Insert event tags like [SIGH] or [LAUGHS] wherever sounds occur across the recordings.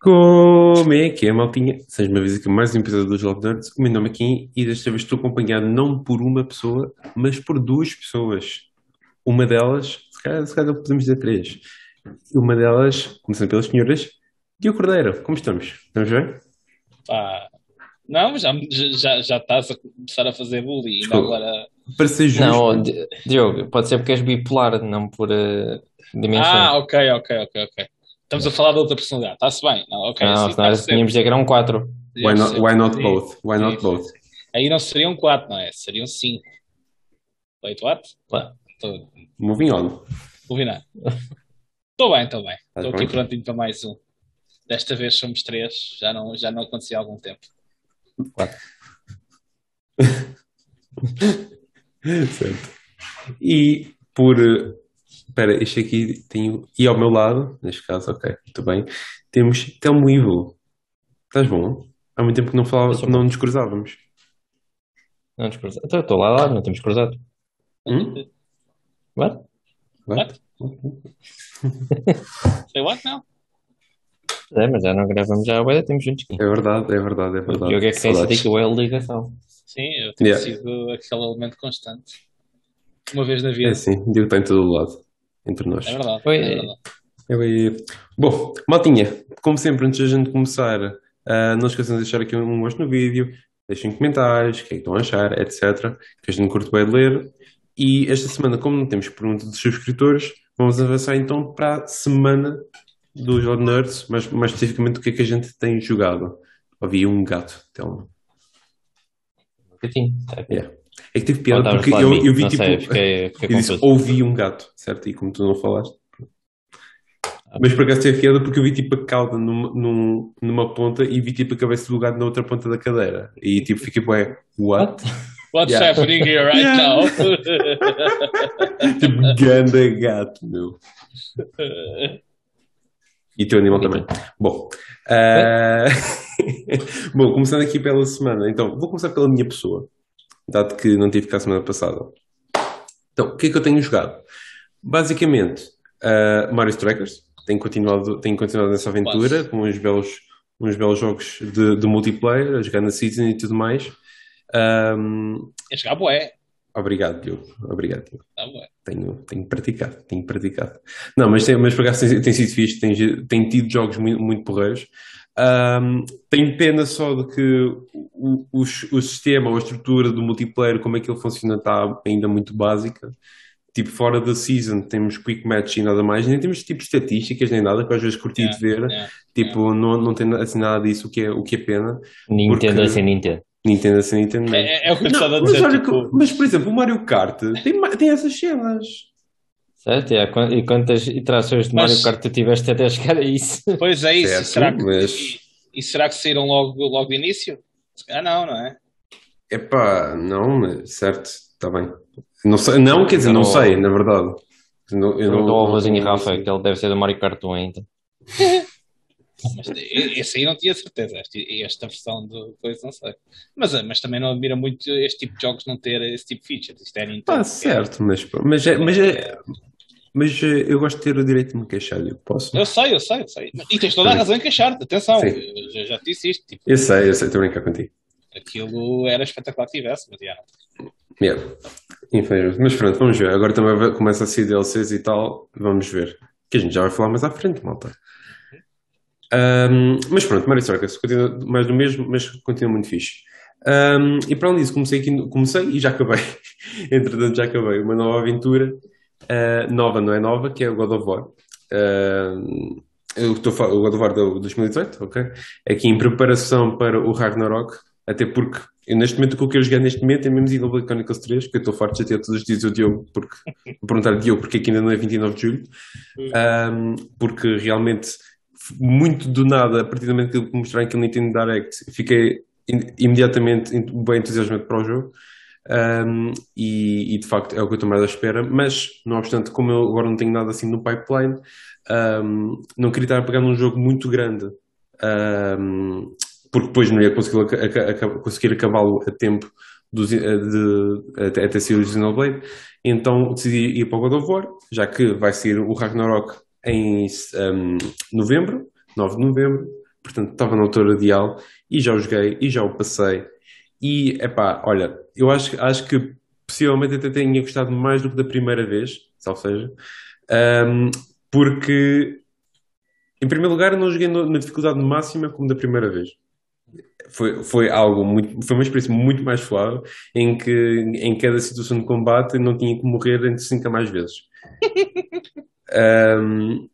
Como é que é, maltinha? Seja uma vez aqui mais um episódio dos Love Nerds. O meu nome é Kim e desta vez estou acompanhado não por uma pessoa, mas por duas pessoas. Uma delas, se calhar, se calhar podemos dizer três. Uma delas, começando pelas senhoras, Diogo Cordeiro. Como estamos? Estamos bem? Pá, não, já, já, já estás a começar a fazer bullying. Desculpa. agora. Para ser justo, Não, Di- Diogo, pode ser porque és bipolar, não por uh, dimensão. Ah, ok, ok, ok, ok. Estamos a falar de outra personalidade. Está-se bem. Não, ok, não, senão está-se tínhamos de dizer que era um 4. why not, why not both? Why not both? Aí não seriam quatro, não é? Seriam cinco. Wait, what? Estou Moving on. combinado. Estou bem, estou bem. Estou aqui bem? prontinho para mais um. Desta vez somos três. Já não, já não acontecia há algum tempo. [LAUGHS] Certo. E por. Espera, este aqui tem. E ao meu lado, neste caso, ok, muito bem. Temos Telmo Evil. Estás bom? Há muito tempo que não falava, não nos cruzávamos. Não nos cruzado. Então, estou lá, lá, não temos cruzado. Hum? What? What? [LAUGHS] Say what now? É, mas já não gravamos já, ué, temos juntos. Kim. É verdade, é verdade, é O verdade. Diogo é que tem Saudades. dica, é a ligação. Sim, eu tenho Yeah. sido aquele elemento constante. Uma vez na É vida. assim, Diogo está em todo o lado, entre nós. É verdade. Oi. É verdade. Bom, maltinha, como sempre, antes da gente começar, ah, não esqueçam de deixar aqui um gosto no vídeo, deixem comentários, o que é que estão a achar, etc. Que a gente curte bem de ler. E esta semana, como não temos pergunta dos subscritores, vamos avançar então para a semana dos Odd Nerds, mas mais especificamente o que é que a gente tem jogado. Havia um gato, Telmo. Gatinho. Tá. Yeah. É que tive Ou piada porque eu, eu vi Não tipo. sei, fiquei, [LAUGHS] fiquei Eu disse ouvi um gato, certo? E como tu não falaste. Mas por acaso teve piada porque eu vi tipo a cauda numa, num- numa ponta e vi tipo a cabeça do gato na outra ponta da cadeira. E tipo fiquei, ué, what? What's Yeah. happening here right Yeah. now? [LAUGHS] tipo, ganda gato, meu. E teu animal também. Bom, ah, [LAUGHS] bom, começando aqui pela semana. Então, vou começar pela minha pessoa, dado que não tive cá a semana passada. Então, o que é que eu tenho jogado? Basicamente, ah, Mario Strikers. Tenho continuado, tenho continuado nessa aventura Quase. com uns belos, uns belos jogos de, de multiplayer, a jogar na Season e tudo mais. Ahm, É jogar bué. obrigado, Diogo. Obrigado, Diogo. Tá. Tenho, tenho praticado, tenho praticado. Não, mas, tem, mas por acaso tem, tem sido fixe, tem, tem tido jogos muito, muito porreiros. Ahm, tenho pena só de que o, o, o sistema ou a estrutura do multiplayer, como é que ele funciona, está ainda muito básica. Tipo, fora da season temos quick match e nada mais, nem temos tipo estatísticas nem nada, que eu às vezes curti de ver. Yeah. Tipo, não, não tem assim nada disso, o que é, o que é pena. Nintendo Porque- assim, Nintendo. Nintendo assim, Nintendo não. É, é- é o que eu estava a mas, dizer. olha tipo, mas, por exemplo, o Mario Kart tem, tem essas cenas. Certo? E E quantas iterações de Mas- Mario Kart tu tiveste até chegar a isso? [LAUGHS] Pois é isso. Certo, e, será que, mas- e, e será que saíram logo, logo de início? Ah, não, não é? Epá, não, mas certo, está bem. Não, sei, não, quer dizer, não Não. sei, na verdade. Não, eu não, Perguntou ao Rosinho não- Rafa, que ele deve ser do Mario Kart 1 ainda. Mas esse aí não tinha certeza. Este- Esta versão do coisa não sei. Mas, mas também não admira muito este tipo de jogos não ter esse tipo de features. Isto é Nintendo. Pá, certo, mas, mas, é, mas, é, mas é, eu gosto de ter o direito de me queixar, eu posso? Eu sei, eu sei, eu sei. E tens toda a razão em queixar-te. Atenção, eu já, já te disse isto. Tipo, Eu sei, eu sei, estou a brincar contigo. aquilo era espetacular que tivesse, mas já. Yeah. Infelizmente. Mas pronto, vamos ver. Agora também começa a ser DLCs e tal, vamos ver. Que a gente já vai falar mais à frente, malta. Ahm, mas pronto, Mario Strikers continua mais do mesmo, mas continua muito fixe. Ahm, e para além disso, comecei, aqui, comecei e já acabei. [LAUGHS] Entretanto, já acabei. Uma nova aventura, ah, nova, não é nova, que é o God of War. Ahm, eu estou o God of War do 2018, ok? Aqui em preparação para o Ragnarok, até porque eu, neste momento o que eu jogar neste momento é mesmo Xenoblade Chronicles 3, que eu estou farto de chatear todos os dias o Diogo, porque, vou perguntar Diogo porque é que ainda não é 29 de julho, Ahm, porque realmente muito do nada, a partir do momento que mostraram aquele Nintendo Direct, fiquei in- imediatamente bem entusiasmado para o jogo. Um, e, e, de facto é o que eu estou mais à espera, mas não obstante, como eu agora não tenho nada assim no pipeline, um, não queria estar a pegar num jogo muito grande, um, porque depois não ia conseguir, aca- aca- conseguir acabá-lo a tempo do, Ze- de, até, sair o Xenoblade. Então decidi ir para o God of War, já que vai sair o Ragnarok em novembro, 9 de novembro, portanto estava na altura ideal e já o joguei e já o passei. E, epá, olha, eu acho, acho que possivelmente até tenha gostado mais do que da primeira vez, ou seja, um, porque, em primeiro lugar, não joguei na dificuldade máxima como da primeira vez. Foi, foi algo muito, foi uma experiência muito mais suave em que em cada situação de combate não tinha que morrer entre 5 a mais vezes. [LAUGHS] um,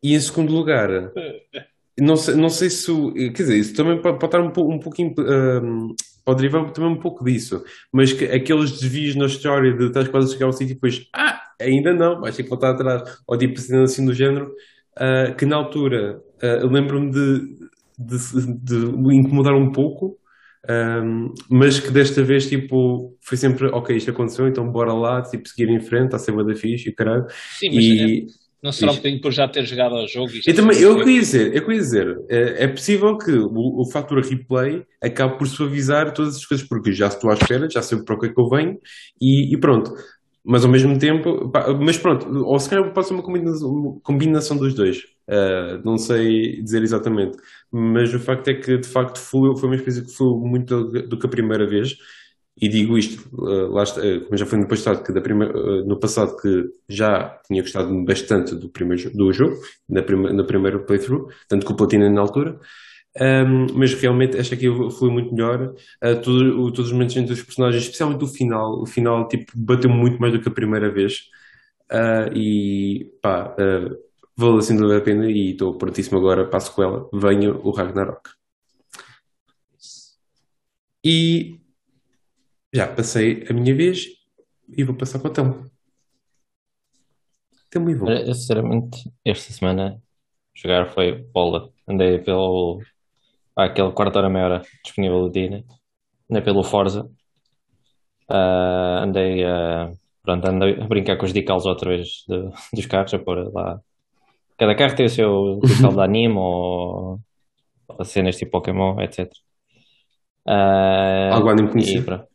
e em segundo lugar, [LAUGHS] não sei, não sei se. Quer dizer, isso também pode, pode estar um, pouco, um pouquinho. Um, pode derivar também um pouco disso. Mas que, aqueles desvios na história de quase a chegar ao sítio e depois. Ah, ainda não, vais ter que voltar atrás. Ou tipo assim do género. Uh, que na altura uh, lembro-me de, de, de, me incomodar um pouco. Um, mas que desta vez, tipo, foi sempre, ok, isto aconteceu, então bora lá, tipo, seguir em frente, está a ser da fixe e caralho. Sim, mas e, é não será um bocadinho por já ter jogado ao jogo? Eu também, eu queria dizer, eu queria dizer, é, é possível que o, o fator replay acabe por suavizar todas as coisas, porque já estou à espera, já sei para o que é que eu venho e, e pronto. Mas ao mesmo tempo, pá, mas pronto, ou se calhar pode ser uma combinação, uma combinação dos dois. Uh, não sei dizer exatamente, mas o facto é que de facto foi, foi uma experiência que foi muito do, do que a primeira vez e digo isto, uh, lá está, uh, como já foi no passado, que da primeira, uh, no passado que já tinha gostado bastante do, primeiro, do jogo, na, prima, na primeira playthrough, tanto que o Platina na altura, um, mas realmente esta aqui foi muito melhor. Uh, todo, todos os momentos entre os personagens, especialmente o final, o final tipo, bateu muito mais do que a primeira vez. Uh, e pá, uh, valeu assim a pena e estou prontíssimo agora para a sequela. Venha o Ragnarok. E já passei a minha vez e vou passar para o Telmo. Telmo e vou. Eu, sinceramente, esta semana jogar foi bola. Andei pelo aquele quarto hora meia hora disponível do dia, né? andei pelo Forza. Uh, andei, uh, pronto, andei a brincar com os decals outra vez de, dos carros, a pôr lá. Cada carro tem o seu decal de anime ou, ou cenas tipo Pokémon, etc. Uh, Algo anime conhecido.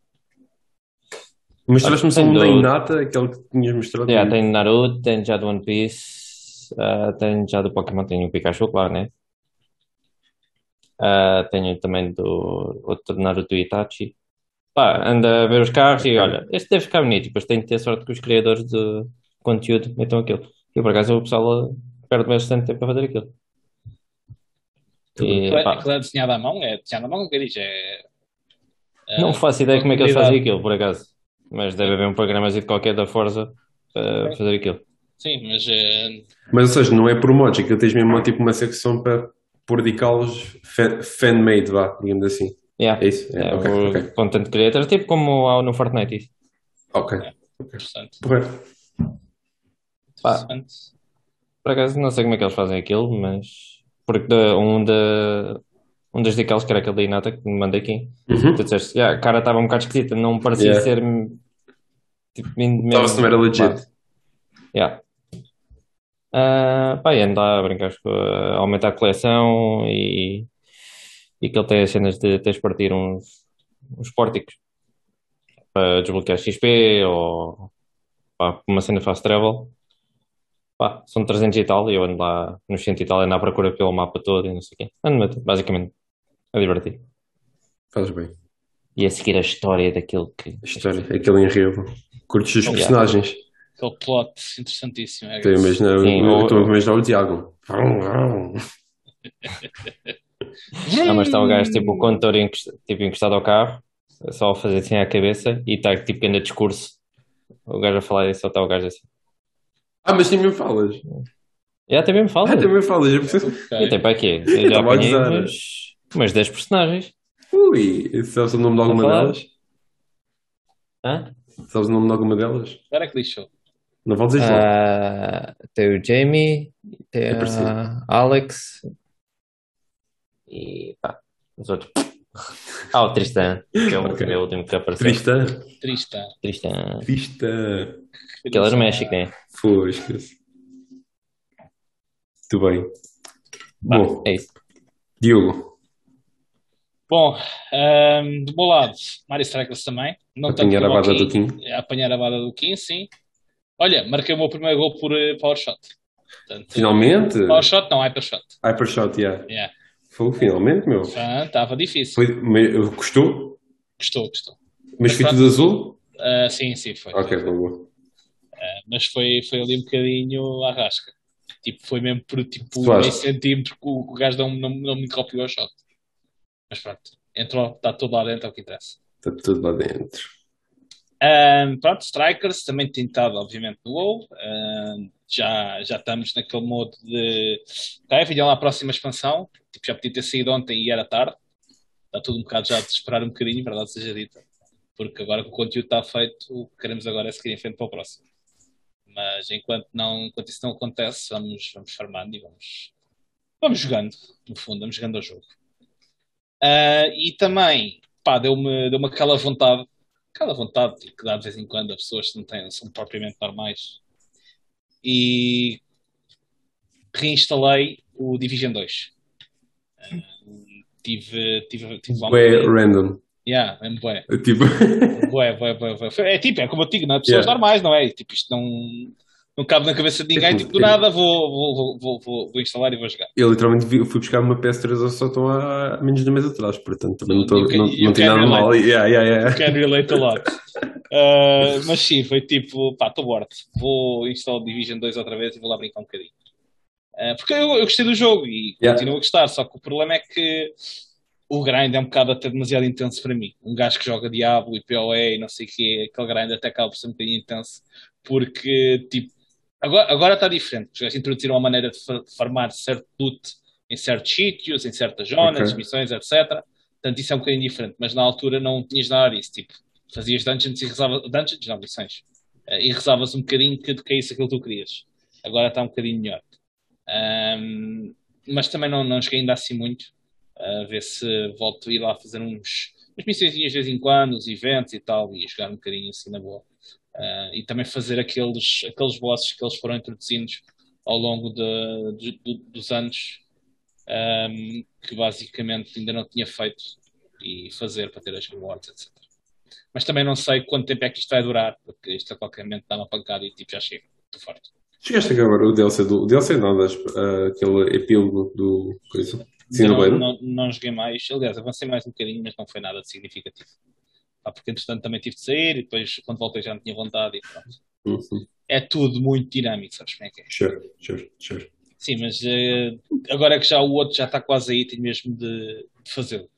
Mostraste-me só um da Inata, aquele que tinhas mostrado. Yeah, tenho Naruto, tenho já do One Piece, uh, tenho já do Pokémon, tenho o Pikachu, claro, né? Uh, tenho também do outro Naruto Itachi. Pá, anda a ver os carros e olha, este deve ficar bonito. Depois tenho que ter sorte que os criadores de conteúdo metam aquilo. E por acaso o pessoal perde bastante tempo para fazer aquilo. E, é, aquilo é desenhado à mão? É desenhado à mão, o que diz? É, é, não faço ideia como é que eles fazem aquilo, por acaso. Mas deve haver um programa de qualquer da Forza para fazer aquilo. Sim, mas. Uh... Mas ou seja, não é por mods, é que tens mesmo tipo uma secção para pôr decalos fan-made, vá, digamos assim. Yeah. É isso? É, é okay, o okay. content creator, tipo como há no Fortnite. Isso. Ok. É, interessante. Porreiro. Pá, por acaso não sei como é que eles fazem aquilo, mas. Porque um da um dos decals que era aquele da Inata que me mandei aqui. Uhum. Tu disseste, yeah, a cara estava um bocado esquisita, não parecia Yeah. ser tipo. Estava-se não era legit. Yeah. Ah, pá, e anda a brincar a aumentar a coleção e, e que ele tem as cenas de teres de partir uns, uns pórticos para desbloquear XP ou pá, uma cena fast travel. Pá, são 300 e tal e eu ando lá nos 100 e tal, ando à procura pelo mapa todo e não sei o quê. Ando basicamente a divertir. Fazes bem. E a seguir a história daquilo que. A história, aquele enredo. Curtes os personagens. Aquele plot interessantíssimo. É Estou a imaginar, Sim, eu o- estou a imaginar o Tiago. Não, mas está o gajo tipo o condutor tipo, encostado ao carro, só a fazer assim à cabeça e está tipo ainda discurso. O gajo a falar e só está o gajo assim. Ah, mas também falas. E até mesmo fala. Ah, também falas. Eu preciso... E tem para quê? Eu já Estava a apanhei gozar. Umas 10 personagens. Ui, sabes o nome de alguma Vou delas? Hã? Sabes o nome de alguma delas? Agora é que lixou. Não vale dizer. Ah, tem o Jamie, tem É a Alex e pá, os outros. Ah, o Tristan, que é o, [LAUGHS] Ok. é último que apareceu. Tristão. Tristan. Tristã. Aquele é do México, né? Foi, esquece. Muito bem. Bom, É isso. Diogo, Bom, ahm, do meu lado, Mario Strikers também. Não apanhar a bada do Kim. Apanhar a bada do Kim, sim. Olha, marquei o meu primeiro gol por eh, Power Shot. Portanto, Finalmente? Power shot, não, hypershot. Hypershot, yeah. Yeah. Foi finalmente, meu. Estava difícil. Foi, mas, gostou? Gostou, gostou. Mas foi tudo azul? Ah, sim, sim, foi. Ok, boa, boa. Mas foi, foi ali um bocadinho à rasca. Tipo, foi mesmo por tipo Claro. meio centímetro que o, o gajo não, não, não me copiou o shot. Mas pronto, entrou, está tudo lá dentro, é o que interessa. Está tudo lá dentro. Ahm, pronto, Strikers também tem estado, obviamente, no WoW. Ahm, já, já estamos naquele modo de. Ok, venham lá a próxima expansão. Tipo, já podia ter saído ontem e era tarde. Está tudo um bocado já a desesperar um bocadinho, verdade seja dita. Porque agora que o conteúdo está feito, o que queremos agora é seguir em frente para o próximo. Mas enquanto, não, enquanto isso não acontece, vamos, vamos farmando e vamos, vamos jogando, no fundo, vamos jogando ao jogo. Ah, e também, pá, deu-me deu aquela vontade aquela vontade que dá de vez em quando a pessoas que não têm, são propriamente normais. E reinstalei o Division 2. Ah, tive, tive, tive lá um random. Yeah, é bué. Tipo, [LAUGHS] Bué, bué, bué, bué. É tipo, é como eu digo, não é pessoas Yeah. normais, não é? Tipo, isto não, não cabe na cabeça de ninguém, tipo, do nada vou, vou, vou, vou, vou, instalar e vou jogar. eu literalmente vi- fui buscar uma PS3 ao sótão há menos de um mês atrás, portanto também não, can- não, não can nada mal. Yeah, yeah, yeah. Can relate a lot. Uh, mas sim, foi tipo, pá, estou bored. Vou instalar o Division 2 outra vez e vou lá brincar um bocadinho. Uh, porque eu, eu gostei do jogo e Yeah. continuo a gostar, só que o problema é que o grind é um bocado até demasiado intenso para mim. Um gajo que joga Diablo e PoE e não sei o que, aquele grind até acaba por ser um bocadinho intenso, porque tipo, agora, agora está diferente. Os gajos introduziram uma maneira de fa- farmar certo loot em certos sítios, em certas zonas, Ok. missões, etc. Portanto, isso é um bocadinho diferente, mas na altura não tinhas nada disso. Tipo, fazias dungeons e rezavas. Dungeons, não, missões. Eh, E rezavas um bocadinho que caísse aquilo que tu querias. Agora está um bocadinho melhor. Ahm, mas também não, não joguei ainda assim muito. A ver se volto a ir lá fazer uns, umas missões de vez em quando, os eventos e tal, e jogar um bocadinho assim na boa. Ah, e também fazer aqueles, aqueles bosses que eles foram introduzidos ao longo de- de- de- dos anos, ahm, que basicamente ainda não tinha feito, e fazer para ter as rewards, etc. Mas também não sei quanto tempo é que isto vai durar, porque isto a qualquer momento dá uma pancada e tipo já chega, estou farto. Chegaste a acabar o DLC do. O DLC não, das, ah, aquele epílogo do. Coisa. Xenoblade? não, não, não joguei mais, aliás, avancei mais um bocadinho, mas não foi nada de significativo. Pá, porque entretanto também tive de sair e depois quando voltei já não tinha vontade e pronto. Uhum. É tudo muito dinâmico, sabes como é que é? Sure, sure, sure. Sim, mas eh, agora que já o outro já está quase aí, tenho mesmo de, de fazê-lo.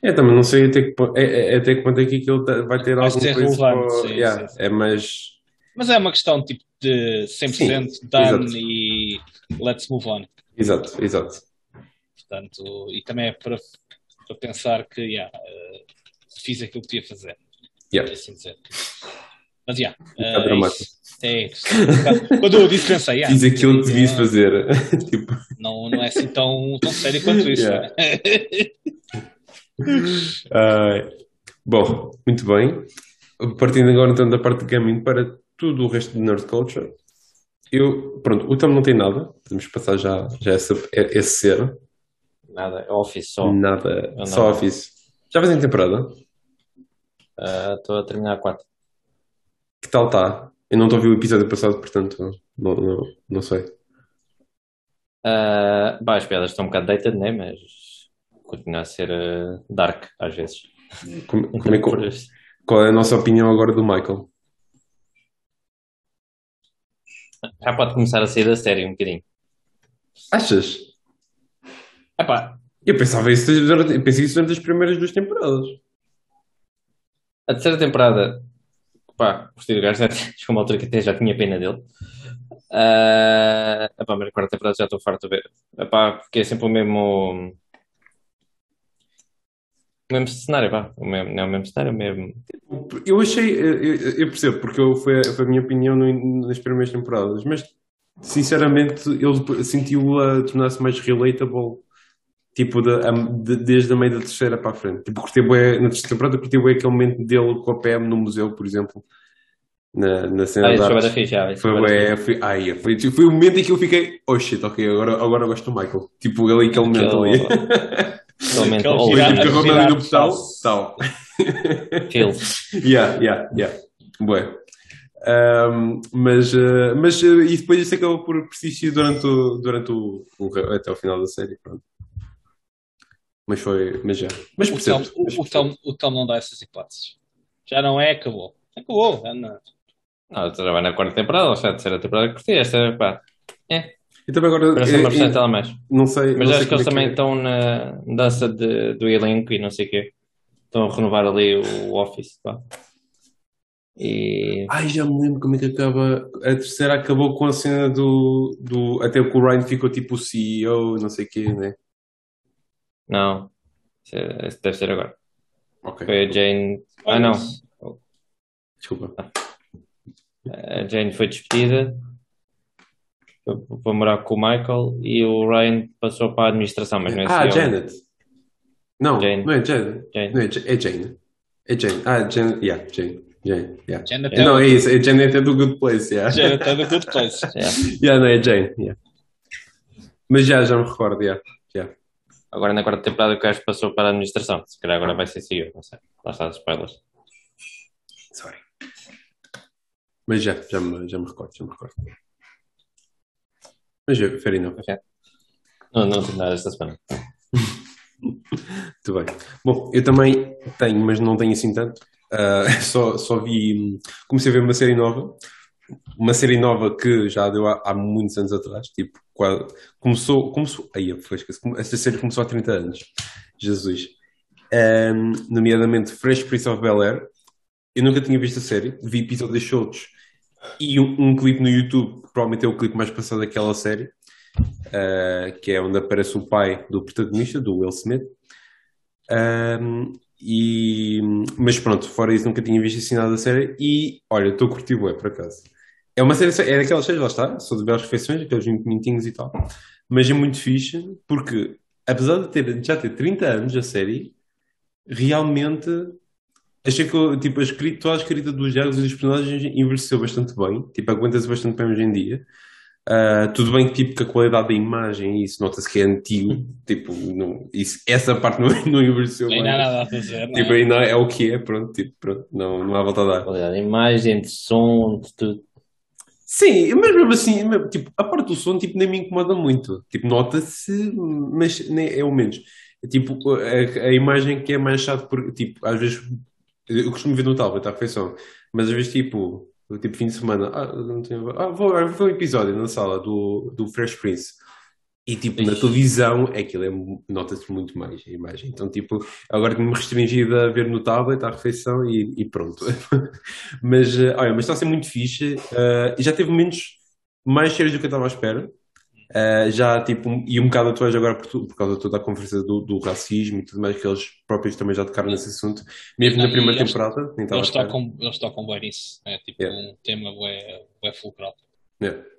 É, também não sei até que, é, é- até que ponto é que aquilo tá- vai ter Vai algum ser coisa relevante, para- sim, yeah, sim, sim. É mais. Mas é uma questão tipo de 100% Sim, done exato. e let's move on. Exato, exato. Portanto, e também é para, para pensar que yeah, eh, fiz aquilo que tinha a fazer. Yeah. assim dizer. Mas yeah, Um eh, bocado dramático. isso- é isso. Quando eu disse, pensei, yeah, Fiz aquilo que devias não- fazer. [LAUGHS] tipo, Não, não é assim tão, tão sério quanto isso. Yeah. né? ai. [LAUGHS] bom, muito bem. Partindo agora então da parte de gaming para tudo o resto de nerd culture. Eu, pronto, o Tom não tem nada. Podemos passar já, já essa, esse ser. Nada, é Office só. Nada, não. só Office. Já fazem temporada? Ah, Estou a terminar a quarta. Que tal está? Eu não estou a ouvir o episódio passado, portanto, não, não, não sei. Ah, bah, as piadas estão um bocado dated, né? Mas continua a ser ah, dark às vezes. Como, [LAUGHS] como é isso. qual é a nossa opinião agora do Michael? Já pode começar a sair da série um bocadinho. Achas? Epá, Eu pensava isso durante, eu pensei isso durante as primeiras duas temporadas. A terceira temporada, pá, gostei do gajo, [LAUGHS] já- chegou uma altura que até já tinha pena dele. Ah, epá, mas a quarta temporada já estou farto de ver. Epá, porque é sempre o mesmo. O mesmo cenário, pá. O mesmo, não é o mesmo cenário, o mesmo. Eu achei, eu, eu- percebo, porque eu- foi, foi a minha opinião no- nas primeiras temporadas, mas sinceramente ele depois sentiu a tornar-se mais relatable, tipo, a- de- desde a meio da terceira para a frente. Tipo, curti bué, na terceira temporada, curti bué aquele momento dele com a PM no museu, por exemplo, na, na cena Ah, de da Foi, bué bué, foi, ai, foi, tipo, foi o momento em que eu fiquei, oh shit, ok, agora, agora eu gosto do Michael. Tipo, ele aquele momento ali. Aquele-. Momento [LAUGHS] tipo, school. agarrou-me ali no botão, tal. Feels. [LAUGHS] Yeah, yeah, yeah. Bué. Um, mas, uh, mas uh, e depois isso acabou por persistir durante o, durante o, o até o final da série. Pronto. Mas foi, mas já. Mas O. Tom, o, o, Tom, o Tom não dá essas hipóteses. Já não é, acabou. Acabou. já não- Não, já vai na quarta temporada, ou seja, a terceira temporada que curti. Esta, pá, E também agora, parece uma porcentagem mais. não sei, Mas não acho sei que eles é também estão na dança de, do elenco e não sei o quê. Estão a renovar ali o Office, pá. E Ai, já me lembro como é que acaba. A terceira acabou com a cena do, do. Até que o Ryan ficou tipo o CEO, não sei o quê, né? Não, é- isso deve ser agora. Ok. Foi a Jane. Ah, não. Desculpa. A Jane foi despedida para morar com o Michael e o Ryan passou para a administração, mas não é Ah. Janet. Não, Jane. não é Janet. Jane. Não é, Ja- é Jane. É Jane. Ah, Jane. Yeah, Jane. Jane. Yeah. Não tem Não, é isso. É Janet é do Good Place. Yeah. Já não tem do Good Place. [LAUGHS] Yeah. Yeah, não é Jane. Yeah. Mas já, já me recordo. Yeah. Agora na quarta temporada o gajo passou para a administração. Se calhar agora vai ser CEO, não sei. Lá está as spoilers. Sorry. Mas já, já me, já me recordo. Já me recordo. Mas já, fair enough. Não, não tenho nada esta semana. Muito bem. Bom, eu também tenho, mas não tenho assim tanto. Ah, [LAUGHS] só, só vi. Comecei a ver uma série nova. Uma série nova que já deu há, há muitos anos atrás. Tipo, quase, começou. começou aí, esta série começou há 30 anos. Jesus. Ahm, nomeadamente Fresh Prince of Bel Air. Eu nunca tinha visto a série, vi episódios soltos e um, um clipe no YouTube, que provavelmente é o clipe mais passado daquela série, ah, que é onde aparece o pai do protagonista, do Will Smith. Um, e, mas pronto, fora isso, nunca tinha visto assim nada da série. E olha, estou a bué, por acaso. É uma série, é daquelas séries, lá está, são de belas refeições, aqueles 20 minutinhos e tal. Mas é muito fixe, porque apesar de ter, já ter 30 anos a série, realmente achei que tipo, a escrita, toda a escrita dos diálogos e dos personagens envelheceu bastante bem, tipo, aguenta-se bastante bem hoje em dia. Ah, tudo bem que, tipo, que a qualidade da imagem, isso nota-se que é antigo, tipo, não, isso, essa parte não, [LAUGHS] não envelheceu bem. há nada a fazer. não é? Tipo, ainda é o que é, pronto, tipo, pronto, não, não há volta a dar. Qualidade de imagem, de som, de tudo. Sim, mas mesmo assim, tipo, a parte do som, tipo, nem me incomoda muito. Tipo, nota-se, mas nem é o menos. Tipo, a, a imagem que é mais chato, porque, tipo, às vezes, eu costumo ver no tablet, à refeição, mas às vezes, tipo, tipo, fim de semana, ah, não tenho, ah vou ver um episódio na sala do, do Fresh Prince. E, tipo, na televisão, aquilo é, nota-se muito mais a imagem. Então, tipo, agora tenho-me restringido a ver no tablet, à refeição e, e pronto. [LAUGHS] Mas, eh, olha, mas está a ser muito fixe. e já teve menos, mais séries do que eu estava à espera. Eh, já, tipo, e um bocado atuais agora por, tu- por causa de toda a conversa do, do racismo e tudo mais, que eles próprios também já tocaram nesse assunto. Mesmo Não, na primeira eles- temporada, nem estava à Eles tocam, eles tocam bem nisso. É tipo Yeah. um tema bué fulcral. É.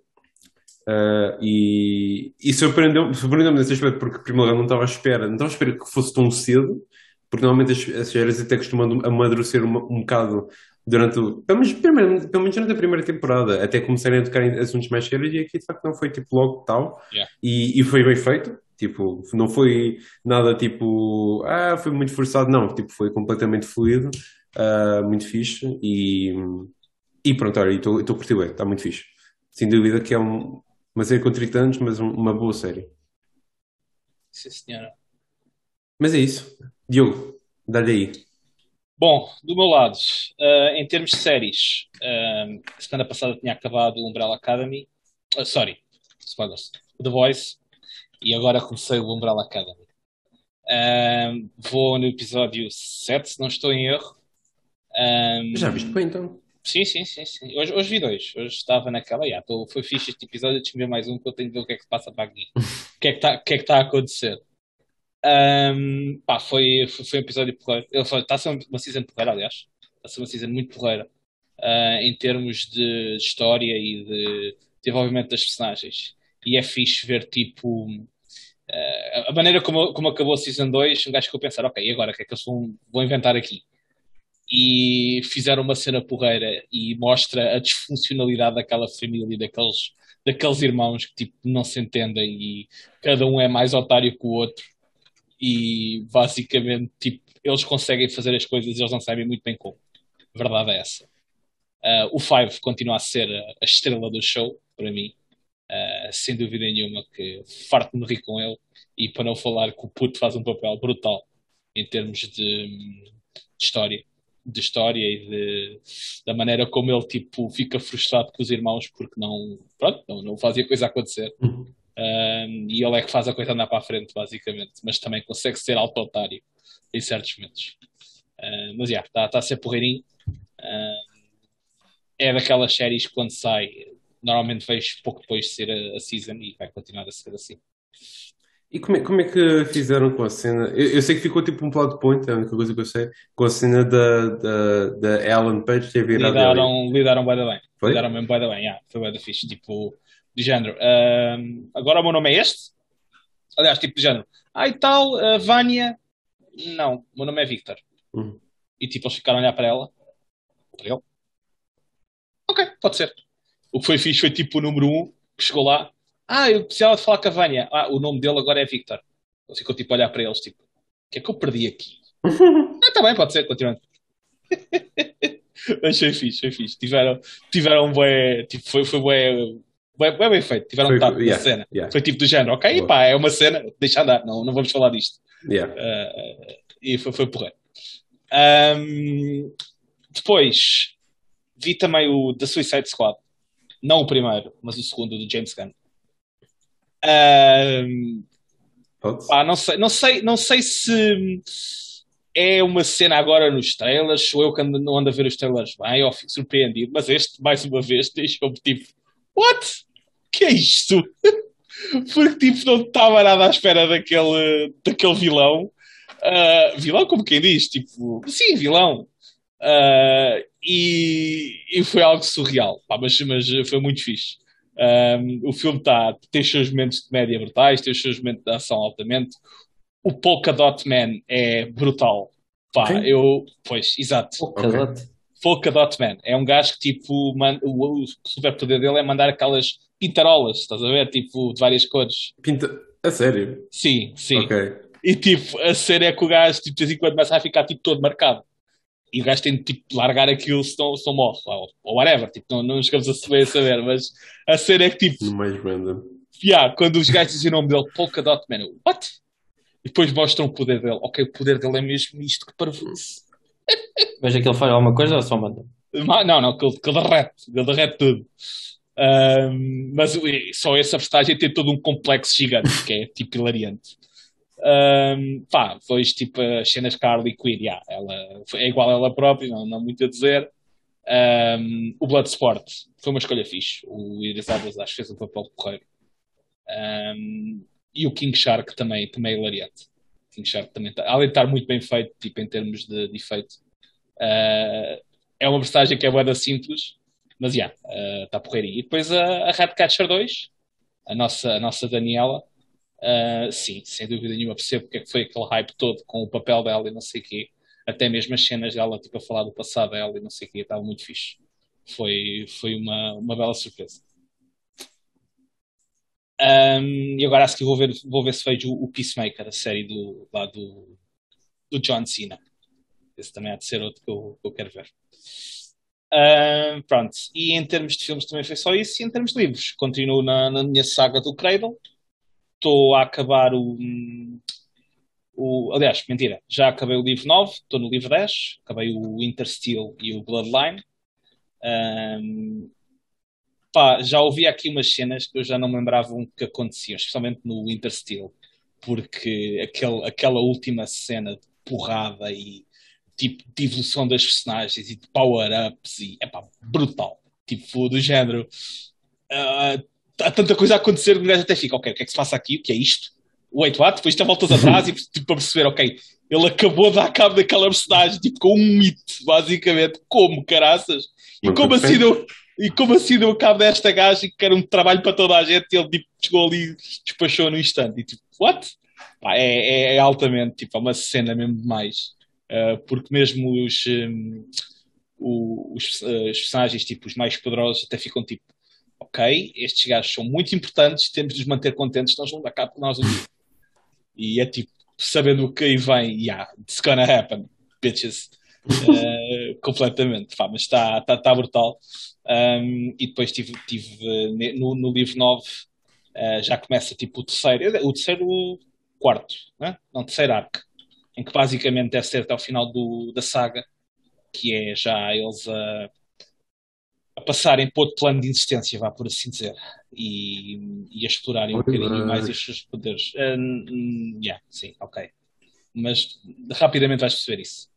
Uh, e e surpreendeu-me surpreendeu nesse aspecto, porque, primeiro, eu não estava à espera, não estava à espera que fosse tão cedo, porque normalmente as, as séries até costumam amadurecer um, um bocado durante o. Pelo menos, primeiro, pelo menos durante a primeira temporada, até começarem a tocar em assuntos mais sérios, e aqui de facto não foi tipo logo tal, Yeah. e, e foi bem feito. Tipo, não foi nada tipo, ah, foi muito forçado, não, tipo, foi completamente fluido, ah, muito fixe, e, e pronto, olha, estou a curtir, bem, está muito fixe. Sem dúvida que é um, uma série com 30 anos, mas um- uma boa série. Sim, senhora. Mas é isso. Diogo, dá-lhe aí. Bom, do meu lado, eh, em termos de séries, eh, semana passada tinha acabado o Umbrella Academy. Ah, sorry, spoilers. The Voice. E agora comecei o Umbrella Academy. Eh, vou no episódio 7, se não estou em erro. Eh, Já viste bem então? Sim, sim, sim, sim. Hoje, hoje vi dois. Hoje estava naquela. Yeah, tô, foi fixe este episódio. Deixa-me ver mais um que eu tenho de ver o que é que se passa para aqui. [LAUGHS] O que é que está que é que está a acontecer? Ahm, pá, foi, foi, foi um episódio porreiro. Ele foi- Está a ser uma season porreira, aliás. Está a ser uma season muito porreira. ah, em termos de história e de desenvolvimento das personagens. E é fixe ver, tipo. ah, a maneira como, como acabou a season 2, um gajo ficou a pensar, ok, e agora o que é que eles vão, vão inventar aqui? E fizeram uma cena porreira e mostra a disfuncionalidade daquela família, daqueles, daqueles irmãos que tipo, não se entendem e cada um é mais otário que o outro e basicamente tipo, eles conseguem fazer as coisas e eles não sabem muito bem como. A verdade é essa. Uh, o Five continua a ser a, estrela do show, para mim. Uh, sem dúvida nenhuma que farto-me rir com ele. E para não falar que o puto faz um papel brutal em termos de, de história de história e de, da maneira como ele tipo fica frustrado com os irmãos porque não pronto não, não fazia coisa acontecer. Uhum. Um, e ele é que faz a coisa andar para a frente basicamente mas também consegue ser autoritário em certos momentos. Uh, mas já está tá a ser porreirinho. Um, é daquelas séries que quando sai normalmente vejo pouco depois de ser a, a season e vai continuar a ser assim E como é, como é que fizeram com a cena? Eu, eu sei que ficou tipo um plot point, é a única coisa que eu sei, com a cena da, da, da Ellen Page ter virado lidaram, lidaram bem da bem. Foi? Lidaram mesmo bem da bem, yeah, foi bem da fixe. Tipo, de género. agora o meu nome é este. Aliás, tipo de género. Ah, e tal, a Vânia. Não, o meu nome é Victor. Uhum. E tipo, eles ficaram a olhar para ela. Para ele. Ok, pode ser. O que foi fixe foi tipo o número um que chegou lá. Ah, eu precisava de falar com a Vânia. Ah, o nome dele agora é Victor. Ele ficou tipo a olhar para eles, tipo, o que é que eu perdi aqui? [LAUGHS] Ah, tá bem, pode ser, continuando. [LAUGHS] Mas foi fixe, foi fixe. Tiveram, tiveram bué, tipo, foi, foi bué, bué, bué bem feito. Tiveram Foi- tato yeah, na cena. yeah. Foi tipo do género, ok, Boa. pá, é uma cena, deixa andar, não, não vamos falar disto. Yeah. Uh, e foi, foi porreiro. Ahm, depois, vi também o The Suicide Squad. Não o primeiro, mas o segundo, do James Gunn. Pá, não sei, não sei, não sei se é uma cena agora nos trailers, ou eu que ando, não ando a ver os trailers bem, ou fico surpreendido, mas este, mais uma vez, [LAUGHS] deixou-me tipo, what? Que é isto? [LAUGHS] Porque tipo, não estava nada à espera daquele, daquele vilão. Ah, vilão, como quem diz, tipo, sim, vilão. Ah, e, e foi algo surreal, pá, mas, mas foi muito fixe. Um, o filme tá, tem os seus momentos de média brutais, tem os seus momentos de ação altamente. O Polka Dot Man é brutal. Pá, eu. Pois, exato. Pô, Ok. casote. Polka Dot Man é um gajo que, tipo, man, o, o superpoder dele é mandar aquelas pintarolas, estás a ver? Tipo, de várias cores. Pinta... A sério? Sim, sim. Ok. E tipo, a série é que o gajo, tipo, de vez em quando começa a ficar tipo, todo marcado. E o gajo tem de tipo, largar aquilo se não, se não morre. Ou, ou whatever, tipo, não, não chegamos a saber, a saber. Mas a série é que tipo, No mais random. yeah, quando os gajos dizem o nome dele, Polka Dot Man, eu, what? E depois mostram o poder dele. Ok, o poder dele é mesmo isto que parvoíce. [LAUGHS] Veja que ele faz alguma coisa ou só manda? Ma- Não, não, que ele, que ele derrete, ele derrete tudo. Ahm, mas só essa personagem tem todo um complexo gigante, que é tipo hilariante. Ahm, pá, depois tipo as cenas com a Quinn, yeah, ela é igual a ela própria, não, não há muito a dizer. Ahm, o Bloodsport foi uma escolha fixe. O Idris Elba acho que fez um papel correto. Ahm, e o King Shark também, também é hilariante. King Shark também tá, além de estar muito bem feito, tipo em termos de, de efeito. Ah, é uma personagem que é boa simples, mas já, está porreirinho. E depois a, a Ratcatcher 2, a nossa, a nossa Daniela, ah, sim, sem dúvida nenhuma, percebo porque é que foi aquele hype todo com o papel dela e não sei o quê. Até mesmo as cenas dela, tipo, a falar do passado dela e não sei o quê, estava muito fixe. Foi, foi uma, uma bela surpresa. Ahm, e agora acho que vou ver, vou ver se vejo o Peacemaker, a série do, lá do, do John Cena. Esse também há de ser outro que eu, que eu quero ver. Ahm, pronto, e em termos de filmes também foi só isso, e em termos de livros, continuo na, na minha saga do Cradle. Estou a acabar o, o. Aliás, mentira, já acabei o livro 9, estou no livro 10, acabei o Intersteel e o Bloodline. Ahm, pá, já ouvi aqui umas cenas que eu já não me lembrava que aconteciam, especialmente no Intersteel, porque aquele, aquela última cena de porrada e tipo de evolução das personagens e de power-ups e é pá, brutal. Tipo, do género. ah, há tanta coisa a acontecer que o gajo até fica, ok, o que é que se passa aqui? O que é isto? Wait, what? Depois tem voltas atrás e [LAUGHS] tipo, para perceber, ok, ele acabou de dar cabo daquela personagem, tipo, com um hit, basicamente. Como, caraças? E Muito como assim deu, e como assim deu cabo desta gaja que era um trabalho para toda a gente e ele tipo, chegou ali e despachou no instante. E tipo, what? Pá, é, é- é altamente, tipo, é uma cena mesmo demais. Uh, porque mesmo os, um, os, uh, os personagens, tipo, os mais poderosos até ficam tipo, ok, estes gajos são muito importantes, temos de os manter contentes, vão dar cabo de nós dia. E é tipo, sabendo o que aí vem, yeah, it's gonna happen, bitches. Uh, [LAUGHS] Uh, completamente, pá, mas está tá, tá brutal. Um, e depois tive, tive no, no livro 9 uh, já começa tipo o terceiro, o terceiro quarto, né? não, terceiro arco, em que basicamente deve ser até o final do, da saga, que é já eles a, a passarem para outro plano de existência, vá por assim dizer, e, e a explorarem um bocadinho mais os seus poderes. Uh, yeah, sim, ok. Mas rapidamente vais perceber isso.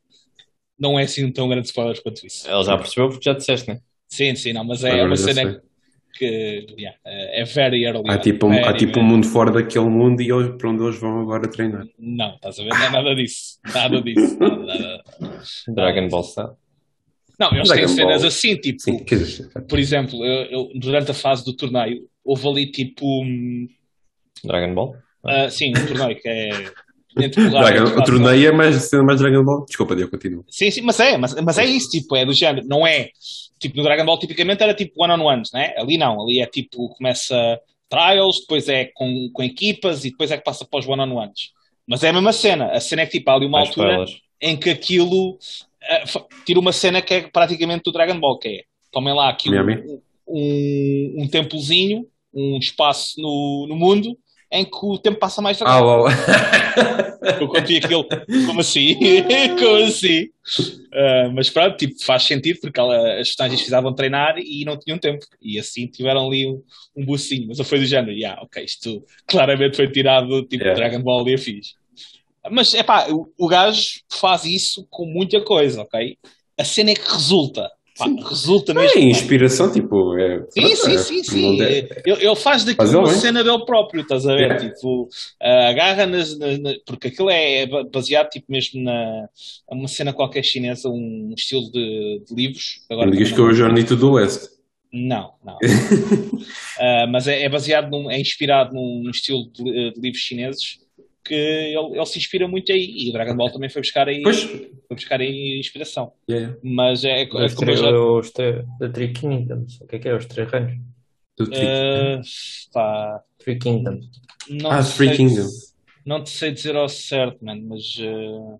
Não é assim tão grande spoiler quanto isso. Ele já percebeu porque já disseste, né? Sim, sim, não, mas é, uma cena que yeah, é very early. Há tipo, very, há tipo um mundo fora daquele mundo e eles, para onde eles vão agora treinar. Não, estás a ver? Não é nada disso. Nada disso. Nada, nada. Dragon Ball está. Não, eles Dragon têm cenas Ball. assim, tipo, Sim, quer dizer, por exemplo, eu, eu, durante a fase do torneio, houve ali tipo. hum, Dragon Ball? ah, sim, um torneio que é. Dragon, o torneio é mais, sendo mais Dragon Ball. Desculpa, eu continuo. Sim, sim, mas é, mas, mas é isso, tipo, é do género, não é, tipo, no Dragon Ball tipicamente era tipo one-on-ones, né? Ali não, ali é tipo, começa trials, depois é com, com equipas e depois é que passa para os one-on-ones. Mas é a mesma cena, a cena é que tipo, há ali uma Mais altura em que aquilo tira uma cena que é praticamente do Dragon Ball, que é, tomem lá aqui um, um, um templozinho, um espaço no, no mundo, em que o tempo passa mais Ah, devagar. lá. Eu quando vi aquilo, como assim? [LAUGHS] como assim? Ah, mas pronto, tipo, faz sentido porque ela- as personagens precisavam treinar e não tinham tempo. E assim tiveram ali um, um bucinho. Mas eu fui do género, yeah, ok, isto claramente foi tirado tipo Yeah. Dragon Ball e afins. Mas é pá, o, o gajo faz isso com muita coisa, ok? A cena é que resulta. Pá, resulta mesmo. É inspiração, tipo. É, Sim, sim, é, sim, sim. Ele, ele faz daquilo uma bem. cena dele próprio, estás a ver? É. Tipo, ah, agarra nas, nas- na- Porque aquilo é ba- baseado tipo, mesmo na é uma cena qualquer chinesa, um estilo de, de livros. Agora Não digas que é o Journey to the West. Não, não. [LAUGHS] Ah, mas é, é baseado, num, é inspirado num, num estilo de, de livros chineses que ele, ele se inspira muito aí. E o Dragon Ball também foi buscar aí, Pois. foi buscar aí inspiração. Yeah. Mas é, é como Os eu três, já. os três, The Three Kingdoms. O que é que é? Os três reinos? Do ah, pá, Three Kingdoms. Não Ah, te Three sei Kingdom. diz- Não te sei dizer ao certo, mano, mas. eh,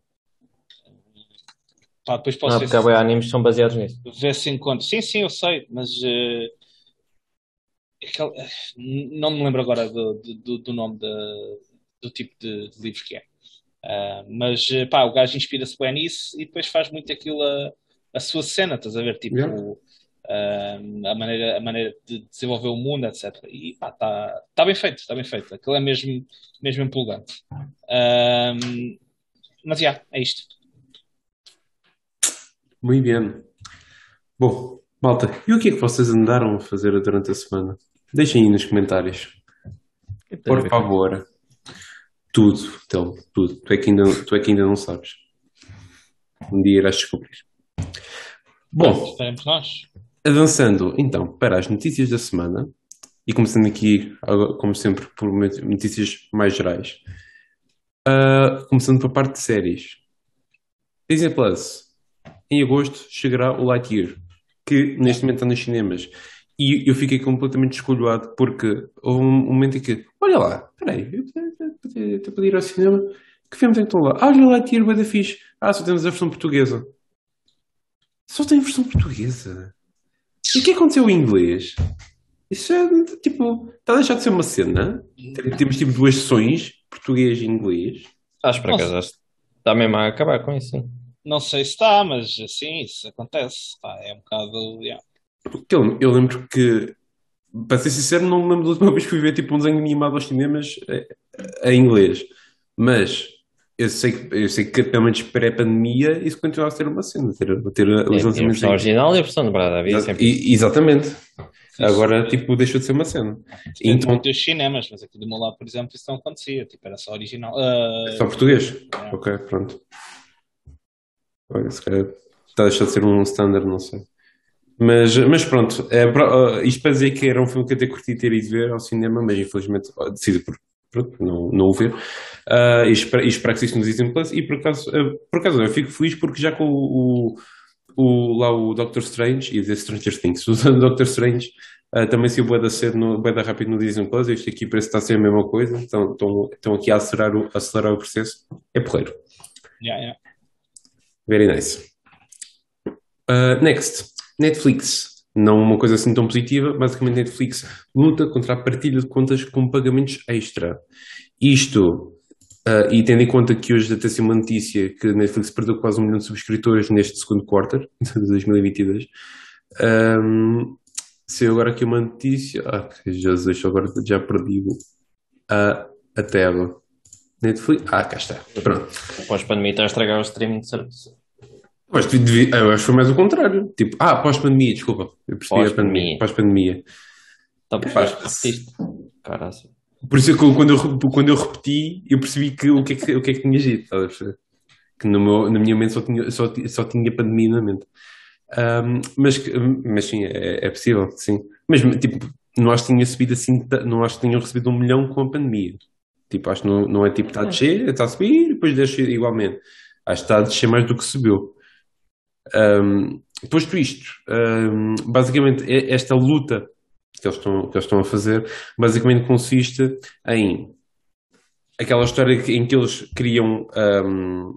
pá, depois posso Não, ver, porque há se, animes que são baseados nisso. ver se encontro. Sim, sim, eu sei, mas. eh, não me lembro agora do, do, do nome da- do tipo de, de livro que é. Ah, mas, eh, pá, o gajo inspira-se bem nisso e depois faz muito aquilo a, a sua cena, estás a ver? Tipo. Yeah. ah, a maneira, a maneira de desenvolver o mundo, etc. E pá, está tá bem feito, está bem feito. Aquilo é mesmo, mesmo empolgante. Ahm, mas já, é isto. Muito bem. Bom, malta, e o que é que vocês andaram a fazer durante a semana? Deixem aí nos comentários. Por favor. Tudo, então, tudo. Tu é que ainda, tu é que ainda não sabes. Um dia irás descobrir. Bom, avançando então para as notícias da semana, e começando aqui, como sempre, por notícias mais gerais. Ah, começando pela parte de séries. Disney Plus. Em agosto chegará o Lightyear, que neste momento está nos cinemas. E eu fiquei completamente descolhoado porque houve um momento em que, olha lá, peraí, eu até podia ir ao cinema. Que filme tem que lá? Ah, olha o Lightyear, bué da fixe. Ah, só temos a versão portuguesa. Só tem a versão portuguesa. E o que aconteceu em inglês? Isso é tipo, está a deixar de ser uma cena. Temos tipo duas sessões, português e inglês. Acho acho que está mesmo a acabar com isso, sim. Não sei se está, mas sim, isso acontece. Pá, é um bocado. yeah. Porque eu, eu lembro que, para ser sincero, não me lembro da última [LAUGHS] vez que fui ver tipo um desenho animado aos cinemas eh, em inglês. Mas eu sei que, eu sei que pelo menos pré-pandemia isso continua a ser uma cena, ter, ter os a versão original e a versão dobrada. Havia sempre. e- Exatamente. Agora, tipo, deixou de ser uma cena. Tem Então, muitos cinemas, mas aqui do meu lado, por exemplo, isso não acontecia. Tipo, era só original. Ah, só português? é. Ok, pronto. Olha, se calhar está a deixar de ser um standard, não sei. Mas, mas pronto, é, pro- isto para dizer que era um filme que eu até curti ter ido ver ao cinema, mas infelizmente ó, decidi por, pronto, não, não o ver. Ah, e espero, e espero que exista no Disney Plus. E por acaso, ah, por acaso eu fico feliz porque já com o, o, lá o Doctor Strange e The Stranger Things, [LAUGHS] o Doctor Strange ah, também saiu bué da cedo, no, bué da rápido no Disney Plus. Este aqui parece que está a ser a mesma coisa, estão, estão, estão aqui a acelerar o, acelerar o processo. É porreiro. Yeah, yeah. Very nice. Uh, next, Netflix. Não uma coisa assim tão positiva, basicamente Netflix luta contra a partilha de contas com pagamentos extra. Isto, uh, e tendo em conta que hoje até se uma notícia que Netflix perdeu quase um milhão de subscritores neste segundo quarter [LAUGHS] de 2022, um, eu agora aqui uma notícia. Ah, Jesus, agora já perdi a, a tela. Netflix. Ah, cá está. Pronto. Pós-pandemia está a estragar o streaming de serviço. Mas devia, eu acho que foi mais o contrário. Tipo, ah, pós-pandemia, desculpa. Eu percebi pós a pandemia. Pós-pandemia. Tá, repetiste. Caralho. Por isso que quando eu, quando eu repeti, eu percebi que o que é que, o que, é que tinha dito. Que no meu, na minha mente só tinha, só, só tinha pandemia na mente. Um, mas, mas sim, é, é, possível, sim. Mas tipo, não acho que tinha subido assim, não acho que tinham recebido um milhão com a pandemia. Tipo, acho que não, não é tipo, está a descer, está a subir e depois deixa igualmente. Acho que está a descer mais do que subiu. Um, posto isto, um, basicamente esta luta que eles, estão, que eles estão a fazer, basicamente consiste em aquela história em que eles queriam, um,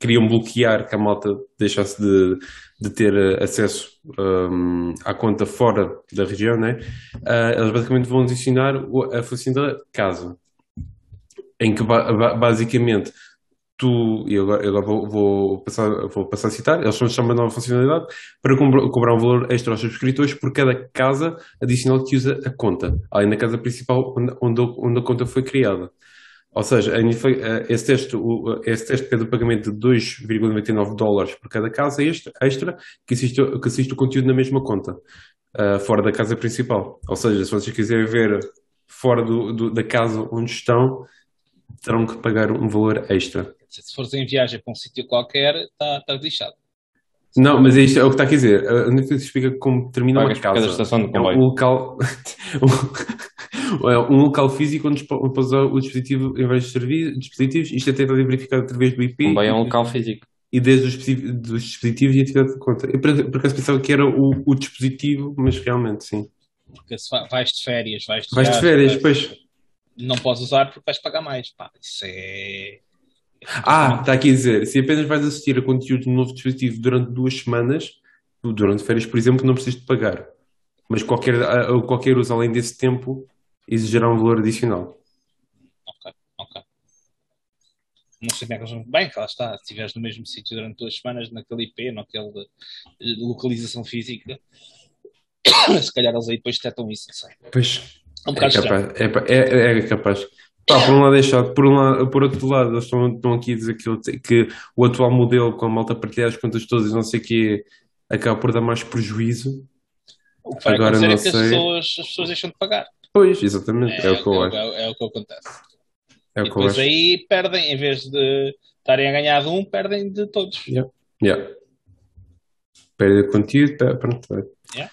queriam bloquear que a malta deixasse de, de ter acesso um, à conta fora da região, né? Uh, eles basicamente vão adicionar a funcionalidade da casa, em que basicamente tu, e agora, agora vou, vou, passar, vou passar a citar, eles estão chamando uma nova funcionalidade para cobrar um valor extra aos subscritores por cada casa adicional que usa a conta, além da casa principal onde, onde, onde a conta foi criada. Ou seja, eh, esse teste, esse teste pede o pagamento de 2,99 dólares por cada casa extra, que, assiste, que assiste o conteúdo na mesma conta, uh, fora da casa principal. Ou seja, se vocês quiserem ver fora do, do, da casa onde estão, terão que pagar um valor extra. Se fores em viagem para um sítio qualquer, está tá lixado. Não, mas é isto é o que está a dizer. A Netflix explica como termina Pagas uma casa. Estação de é um local, [LAUGHS] é um local físico onde pode usar o dispositivo em vários dispositivos. Isto é tentado verificar através do IP. Também é um local físico. E desde os dos dispositivos e atividade de conta. Eu por acaso pensava que era o, o dispositivo, mas realmente sim. Porque se vais de férias, vais de, vais de férias, depois não podes usar porque vais pagar mais. Pá, isso é. Ah, está aqui a dizer, se apenas vais assistir a conteúdo no novo dispositivo durante duas semanas, durante férias, por exemplo, não precisas de pagar. Mas qualquer, qualquer uso além desse tempo exigirá um valor adicional. Ok, ok. Não sei como é que eles vão. Bem, lá está, se estiveres no mesmo sítio durante duas semanas, naquele IP, naquela localização física, [COUGHS] se calhar eles aí depois detectam isso, não sei. Pois. Um é capaz, é, é, é, capaz. Pá, por um lado é chato, por, um lado, por outro lado, eles estão, estão aqui a dizer que, que o atual modelo com a malta partilhar as contas todas e não sei o que acaba por dar mais prejuízo. O que vai Agora, acontecer é que as pessoas, as pessoas deixam de pagar. Pois, exatamente, é, é o que eu acho. É, o que acontece. É o e depois aí perdem, em vez de estarem a ganhar de um, perdem de todos. Yeah. Yeah. Perde conteúdo, pronto. Yeah.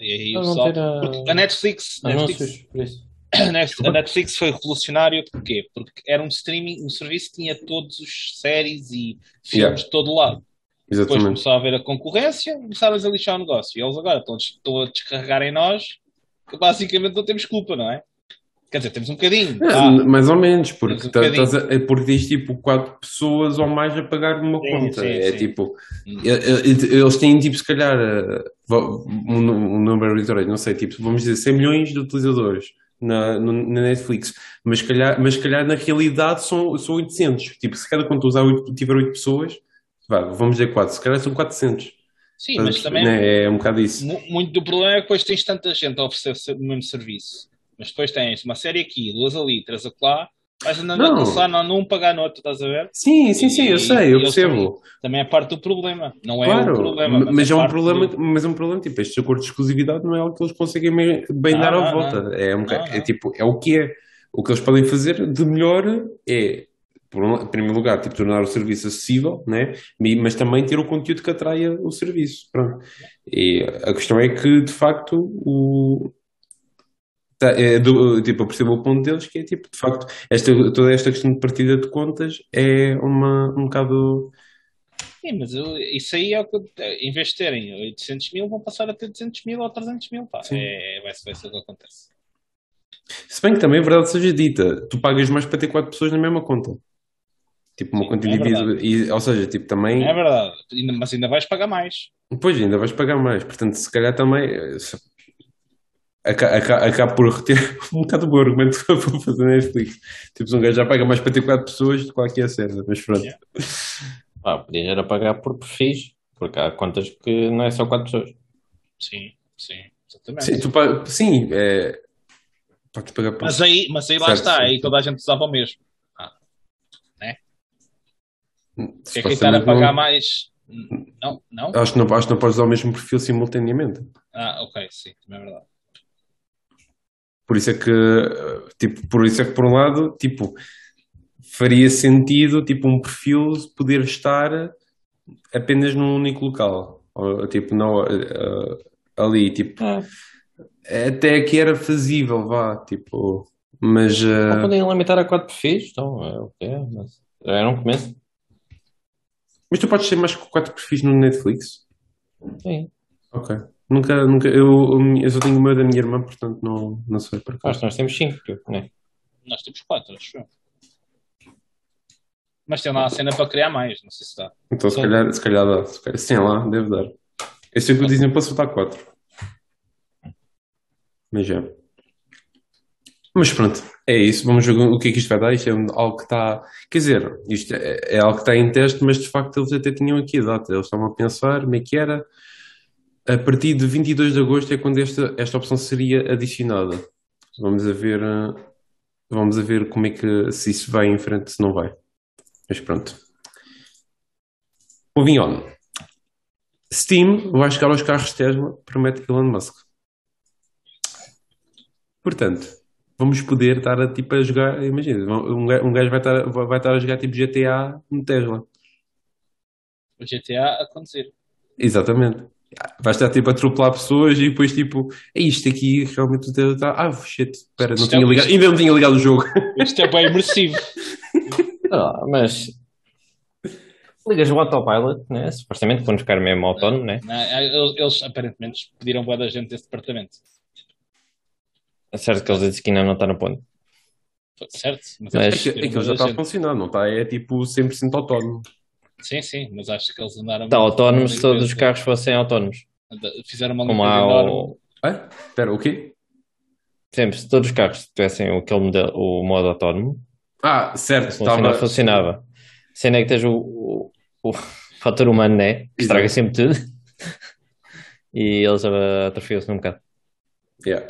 E aí só... a... a Netflix, Netflix, [COUGHS] a Netflix foi revolucionário porquê? Porque era um streaming, um serviço que tinha todos os séries e filmes yeah. de todo lado. Exatamente. Depois começou a haver a concorrência e começaram a lixar o negócio. E eles agora estão, estão a descarregar em nós que basicamente não temos culpa, não é? Quer dizer, temos um bocadinho. Ah, mais ou menos, porque, um tá, a, é porque tens tipo quatro pessoas ou mais a pagar uma sim, conta. Sim, é sim. tipo, hum. eles têm tipo, se calhar, eh, um, um número aleatório, não sei, tipo, vamos dizer 100 milhões de utilizadores na, na Netflix, mas se calhar, mas calhar na realidade são, são 800. Tipo, se cada conta usar 8, tiver 8 pessoas, vá, vamos dizer 4, se calhar são 400. Sim, mas também né, é um bocado isso. Muito do problema é que depois tens tanta gente a oferecer o mesmo serviço mas depois tens uma série aqui, duas ali, três acolá, andando não. a começar não, num pagar no outro, estás a ver? Sim, sim, sim, eu sei, eu percebo. Também, também, é parte do problema, não é claro, um problema. Mas, mas é, é, um problema, do... mas é um problema, tipo, este acordo de exclusividade não é algo que eles conseguem bem não, dar à volta. É, um, é tipo, é o que é. O que eles podem fazer de melhor é por um, em primeiro lugar, tipo, tornar o serviço acessível, né? mas também ter o conteúdo que atraia o serviço. Pronto. E a questão é que, de facto, o, é do, tipo, eu percebo o ponto deles, que é tipo, de facto, esta, toda esta questão de partida de contas é uma, um bocado. Sim, mas eu, isso aí é o que, em vez de terem 800 mil, vão passar a ter 200 mil ou 300 mil, pá. É, vai, vai ser o que acontece. Se bem que também, a verdade seja dita, tu pagas mais para ter 4 pessoas na mesma conta. Tipo, uma Sim, conta é indivídua. E, ou seja, tipo, também. É verdade. Mas ainda vais pagar mais. Pois, ainda vais pagar mais. Portanto, se calhar também. Se- aca- aca- Acaba por retirar [LAUGHS] um bocado o bom argumento [LAUGHS] para fazer Netflix. Tipo, se um gajo já paga mais para ter quatro pessoas do que qualquer a cena. Mas pronto. Yeah. Ah, podias era pagar por perfis, porque há contas que não é só quatro pessoas. Sim, sim, exatamente. Sim, tu sim é. Podes pagar por. Mas aí, mas aí lá Certo, está, sim. aí toda a gente usava o mesmo. Quer que estar a pagar não- mais? Não, não? Acho que, não, acho que não podes usar o mesmo perfil simultaneamente. Ah, ok, sim, também é verdade. Por isso é que, eh, tipo, por isso é que por um lado, tipo, faria sentido, tipo, um perfil poder estar apenas num único local. Ou, tipo, não, eh, eh, ali, tipo, até que era fazível, vá, tipo, mas, Não podem limitar a quatro perfis, então é o que é, mas era um começo. mas tu podes ter mais que quatro perfis no Netflix? Sim. Ok. Nunca, nunca, eu, eu só tenho o meu da minha irmã, portanto não, não sei por Acho acaso. que nós temos cinco, né? Nós temos quatro, acho eu. Mas tem lá a cena para criar mais, não sei se dá. Então se calhar, se calhar dá, se calhar, sim, lá, deve dar. Eu sei que o Disney Plus soltar quatro. Mas já. Mas pronto, é isso. Vamos ver o que é que isto vai dar. Isto é algo que está. Quer dizer, isto é, é algo que está em teste, mas de facto eles até tinham aqui a data. Eles estavam a pensar como é que era. A partir de 22 de agosto é quando esta, esta opção seria adicionada. Vamos a ver. eh, Vamos a ver como é que. Se isso vai em frente, se não vai. Mas pronto. Moving on. Steam vai chegar aos carros Tesla, promete Elon Musk. Portanto, vamos poder estar a, tipo, a jogar. Imagina, um ga- gajo vai estar, vai estar a jogar tipo GTA no Tesla. O GTA a conduzir. Exatamente. Vai estar tipo a atropelar pessoas e depois tipo, é isto aqui, realmente está. Ah, shit, espera, não é tinha um- ligado, ainda não tinha ligado o jogo. [LAUGHS] Isto é bem imersivo. Ah, mas ligas o autopilot, né? Supostamente quando ficar mesmo autónomo, né? Não, eles, eles, aparentemente pediram boa da gente desse departamento. É certo que eles dizem que ainda não está no ponto. Certo? Mas, Mas- É que é que ele já está a funcionar, não está? É tipo 100% autónomo. Sim, sim, mas acho que eles andaram. Está autónomo se todos os limpeza. carros fossem autónomos. Fizeram uma Como limpeza há enorme. o... Ah, espera, o quê? Sempre, se todos os carros tivessem aquele modelo, o modo autónomo, Ah, certo, funcionava. estava. funcionava. A cena é que tens o, o, o [LAUGHS] fator humano, né? Que estraga sempre tudo. E eles atrofiam-se um bocado. Yeah.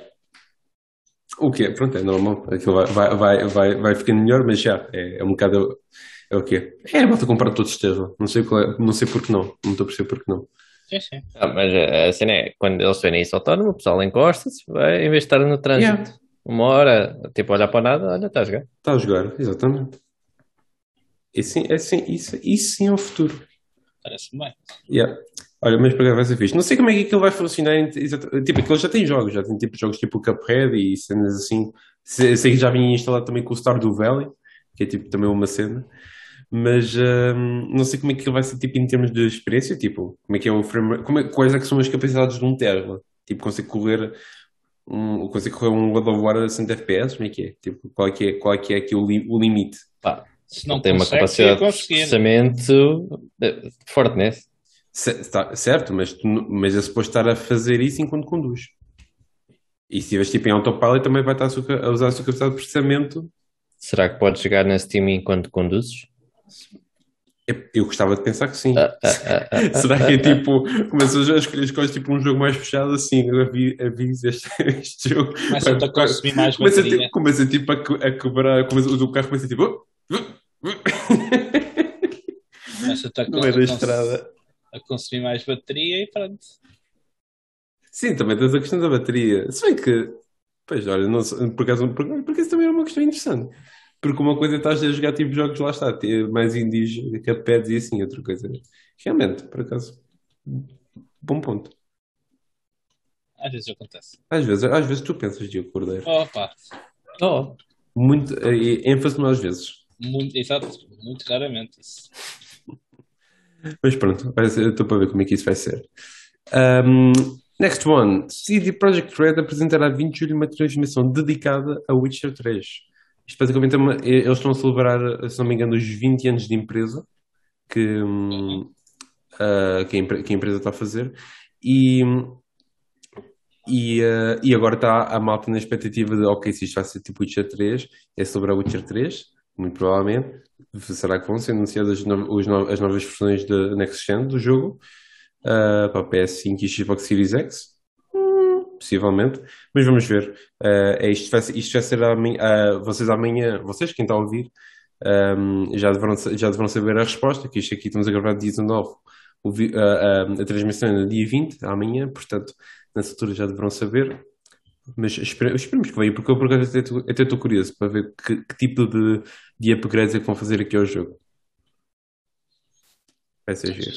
O que é? Pronto, é normal. Aquilo vai, vai, vai, vai, vai ficando melhor, mas já, é, é um bocado. É o quê? É, basta comprar todos os Tesla. Não sei, qual é, não sei porque não. Não estou a perceber porque não. Sim, sim. Ah, mas a, a cena é, quando eles verem isso autónomo, o pessoal encosta-se, vai, em vez de estar no trânsito, Yeah. uma hora, tipo, a olhar para nada, olha, está a jogar. Está a jogar, exatamente. E sim, é sim, isso, isso sim é o futuro. Parece-me bem. Yeah. Olha, mas para vai ser fixe. Não sei como é que aquilo vai funcionar. Tipo, aquilo já tem jogos, já tem tipo jogos tipo Cuphead e cenas assim. Sei, sei que já vinha instalado também com o Stardew Valley, que é tipo também uma cena. Mas hum, não sei como é que ele vai ser tipo em termos de experiência, tipo, como é que é o framework, como é, quais é que são as capacidades de um Tesla? Tipo, consegue correr um, consegue correr um God of War a 60 FPS? Como é que é? Tipo, qual é que é, qual é, que é aqui o, li- o limite? Pá, Se não tem uma consegue, capacidade ia de processamento eh, forte, né? Ce- tá- certo, mas, tu mas é suposto estar a fazer isso enquanto conduz. E se estiveres tipo em autopilot também vai estar a, sua a usar a sua capacidade de processamento. Será que podes jogar na Steam enquanto conduzes? Eu, eu gostava de pensar que sim. Ah, ah, ah, [LAUGHS] Será que é tipo, começas a escolher as coisas tipo um jogo mais fechado assim, avi- avisa este, [LAUGHS] este jogo. Começa-te a consumir mais Começa, bateria. tipo, começa tipo a, a quebrar, começa, o carro começa tipo. Começa-te a, [LAUGHS] No meio da a estrada. a consumir mais bateria e pronto. Sim, também tens a questão da bateria. Se bem que, pois olha, não por acaso, por, por acaso também é uma questão interessante. Porque uma coisa é estás a jogar tipo jogos lá está, ter mais indies, capads e assim, outra coisa. Realmente, por acaso, bom ponto. Às vezes acontece. Às vezes, às vezes tu pensas, Diogo Cordeiro. Opa, Oh, Muito, ênfase no às vezes. muito, exato, muito raramente isso. Mas pronto, estou para ver como é que isso vai ser. Um, next one. CD Projekt Red apresentará 20 de julho uma transmissão dedicada a Witcher 3. Isto basicamente é uma, é- eles estão a celebrar, se não me engano, os 20 anos de empresa que, ah, que, a, empre- que a empresa está a fazer e, e, ah, e agora está a malta na expectativa de, ok, se isto vai ser tipo Witcher 3, é sobre a Witcher 3, muito provavelmente. Será que vão ser anunciadas no- no- as novas versões de Next Gen do jogo ah, para a PS5 e Xbox Series X? Possivelmente, mas vamos ver. Ah, é isto, vai, ser- isto vai ser amanhã, ah, vocês amanhã, vocês quem está a ouvir, um, já, deverão, já deverão saber a resposta, que isto aqui estamos a gravar dia 19, o vi- a, transmissão é no dia 20, amanhã, portanto, nessa altura já deverão saber. Mas espere- esperemos que venha, porque eu por acaso até estou curioso para ver que, que tipo de, de upgrades é que vão fazer aqui ao jogo. Vai ser giro.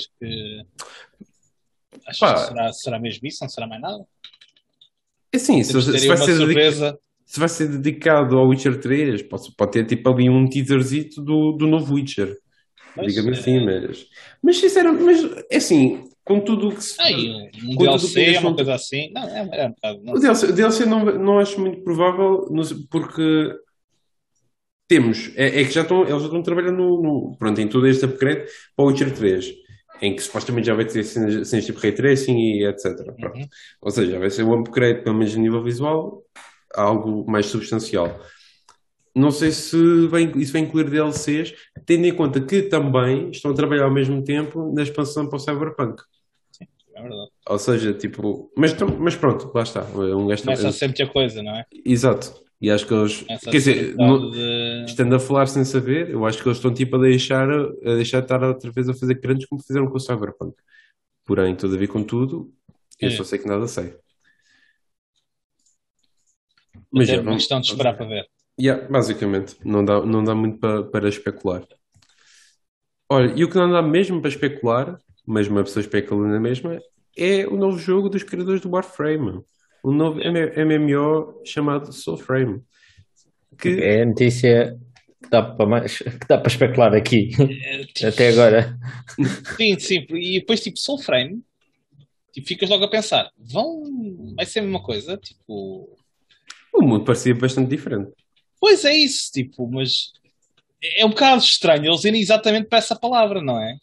Achas Pá. que será, será mesmo isso? Não será mais nada? É assim, se, se aí vai ser dedica- se vai ser dedicado ao Witcher 3, pode, pode ter tipo ali um teaserzito do, do novo Witcher. Diga-me é. assim, mas. Mas sinceramente, mas é assim, com tudo o que se. E um, DLC, que uma coisa assim. Não, é, é bocado. Não. O DLC, o DLC não, não acho muito provável, porque temos, é, é que já estão, eles já estão trabalhando no, no- pronto, em todo este upgrade para o Witcher 3, em que supostamente já vai ter cenas, cenas tipo Ray Tracing e etc. Uhum. Ou seja, vai ser um upgrade, pelo menos a nível visual, algo mais substancial. Não sei se vai, isso vai incluir DLCs, tendo em conta que também estão a trabalhar ao mesmo tempo na expansão para o Cyberpunk. É verdade. Ou seja, tipo, mas, mas pronto, lá está. Um gajo Começa a ser muita coisa, não é? Exato. E acho que eles. Começa a Quer dizer, bocado de- estando a falar sem saber, eu acho que eles estão tipo a deixar, a deixar de estar outra vez a fazer grandes como fizeram com o Cyberpunk. Porém, todavia, contudo, eu É. só sei que nada sei. Mas é uma questão de esperar para ver. Yeah, basicamente, não dá, não dá muito para, para especular. Olha, e o que não dá mesmo para especular, mas uma pessoa especula na mesma, é o novo jogo dos criadores do Warframe. Um novo MMO chamado Soulframe. Que, É a notícia que dá para mais, que dá para especular aqui, É, até agora. Sim, sim. E depois, tipo, Soul Frame, tipo, ficas logo a pensar, vão. Vai ser a mesma coisa? Tipo. o mundo parecia bastante diferente. Pois é isso, tipo, mas. É um bocado estranho eles irem exatamente para essa palavra, não é?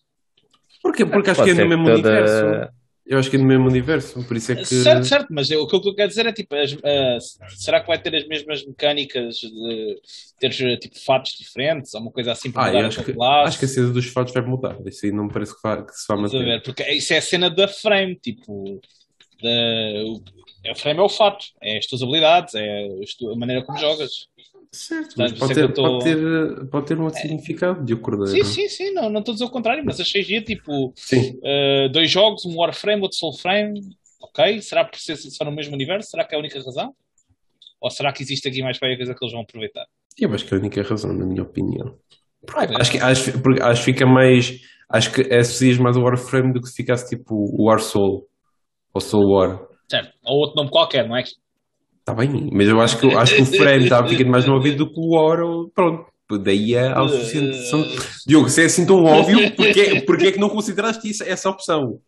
Porquê? Porque acho Pode que é no mesmo toda- universo. Eu acho que é no mesmo universo, por isso é que. Certo, certo, mas eu- o que eu quero dizer é tipo, as- ah, será que vai ter as mesmas mecânicas de ter tipo fatos diferentes ou uma coisa assim para Ah, mudar a acho que, classe? acho que a cena dos fatos vai mudar. Isso aí não me parece que, vai, que se vai a manter. ver? Porque isso é a cena da frame, tipo, da, o, o frame é o fato, é as tuas habilidades, é a maneira como jogas. Certo, mas pode é ter, que tô- pode ter, pode ter um outro significado de acordo. Sim, sim, sim, não, não estou a dizer o contrário, mas achei giro, tipo, uh, dois jogos, um Warframe, outro Soulframe, ok? Será por ser só no mesmo universo? Será que é a única razão? Ou será que existe aqui mais para coisa que eles vão aproveitar? Eu acho que é a única razão, na minha opinião. Vai ver. Acho que, acho, porque acho que fica mais. Acho que associas mais o Warframe do que se ficasse tipo o War Soul ou Soul War. Certo. Ou outro nome qualquer, não é? Está bem, mas eu acho que, acho que o frame estava ficando mais no ouvido do que o ou- Pronto, daí a [LAUGHS] associação. Diogo, se é assim tão óbvio, porquê, porquê é que não consideraste isso, essa opção?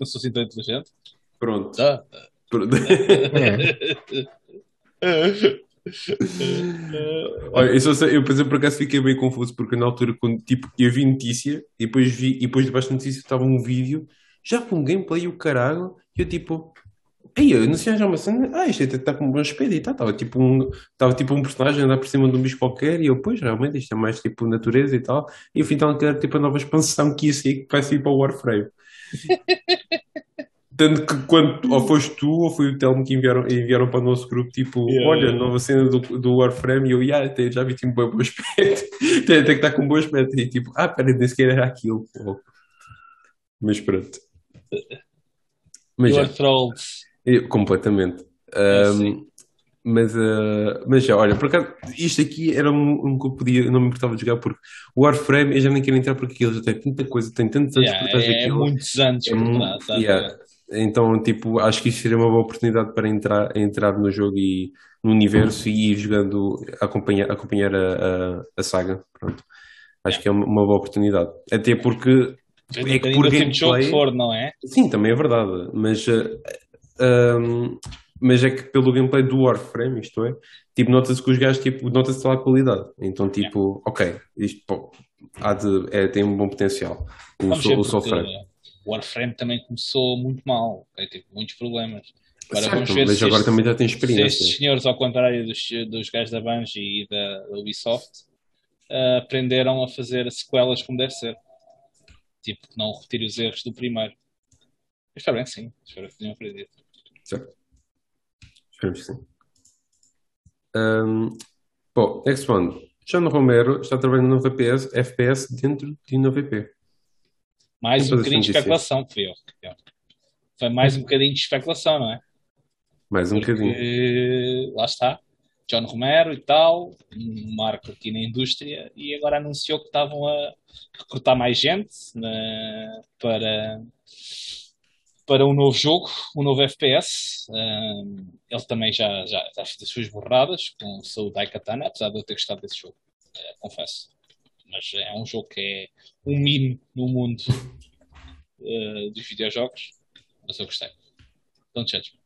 Não sou assim tão inteligente. Pronto. Tá. Pronto. É. [LAUGHS] Olha, eu, só eu, por exemplo, por acaso fiquei bem confuso porque na altura, quando tipo, eu vi notícia e depois, vi, e depois debaixo da notícia estava um vídeo já com gameplay e o caralho, e eu tipo, aí eu não sei já uma cena, ah, isto está com um bom aspecto e tal, estava tipo um, estava tipo um personagem a andar por cima de um bicho qualquer, e eu, pois, realmente, isto é mais tipo natureza e tal, e afinal que era tipo a nova expansão que ia sair, que vai sair para o Warframe. [LAUGHS] Tanto que quando ou foste tu ou foi o Telmo que enviaram, enviaram para o nosso grupo, tipo, Yeah, olha, yeah. nova cena do, do Warframe, e eu, yeah, até já vi tipo um bom aspecto, [LAUGHS] tem, tem que estar com um bom aspecto, e tipo, ah, pera, nem sequer era aquilo. pô. Mas pronto. Mas You já, are trolled. Eu- completamente. É, sim. mas, ah, mas já, olha, por acaso, isto aqui era um, um que eu podia, não me importava de jogar, porque o Warframe eu já nem quero entrar porque aquilo já tem tanta coisa, tem tantos anos Yeah, por trás é, é daquilo. muitos anos É por trás, yeah. Então, tipo, acho que isto seria uma boa oportunidade para entrar, entrar no jogo e no universo e ir jogando, acompanhar, acompanhar a, a, a saga. Pronto. Acho que é uma, uma boa oportunidade. Até porque, é que um por de jogo gameplay, for, não é? sim, também é verdade, mas ah, ahm, mas é que pelo gameplay do Warframe, isto é, tipo, nota-se que os gajos, tipo, nota-se lá a qualidade. Então, tipo, ok, isto pô, há de, é, tem um bom potencial. O, so, o o Warframe também começou muito mal, ok? Teve muitos problemas. Agora Certo, vamos ver mas se agora também já tem se experiência. estes senhores, ao contrário dos, dos gajos da Bungie e da, da Ubisoft, ah, aprenderam a fazer sequelas como deve ser. Tipo, não repetir os erros do primeiro. Eu espero bem sim. Espero que tenham aprendido. Certo. Esperemos que sim. Um, bom, next one. John Romero está trabalhando no FPS, FPS dentro de um VP. Mais um bocadinho de notícias. especulação, foi eu. Foi mais um bocadinho de especulação, não é? Mais um bocadinho. Porque, lá está, John Romero e tal, um marco aqui na indústria, e agora anunciou que estavam a recrutar mais gente na- para, para um novo jogo, um novo FPS. Um, ele também já, já, já fez as suas borradas com o seu Daikatana, apesar de eu ter gostado desse jogo, eh, confesso. Mas é um jogo que é um mime no mundo eh, dos videojogos, mas eu gostei. Don't judge me.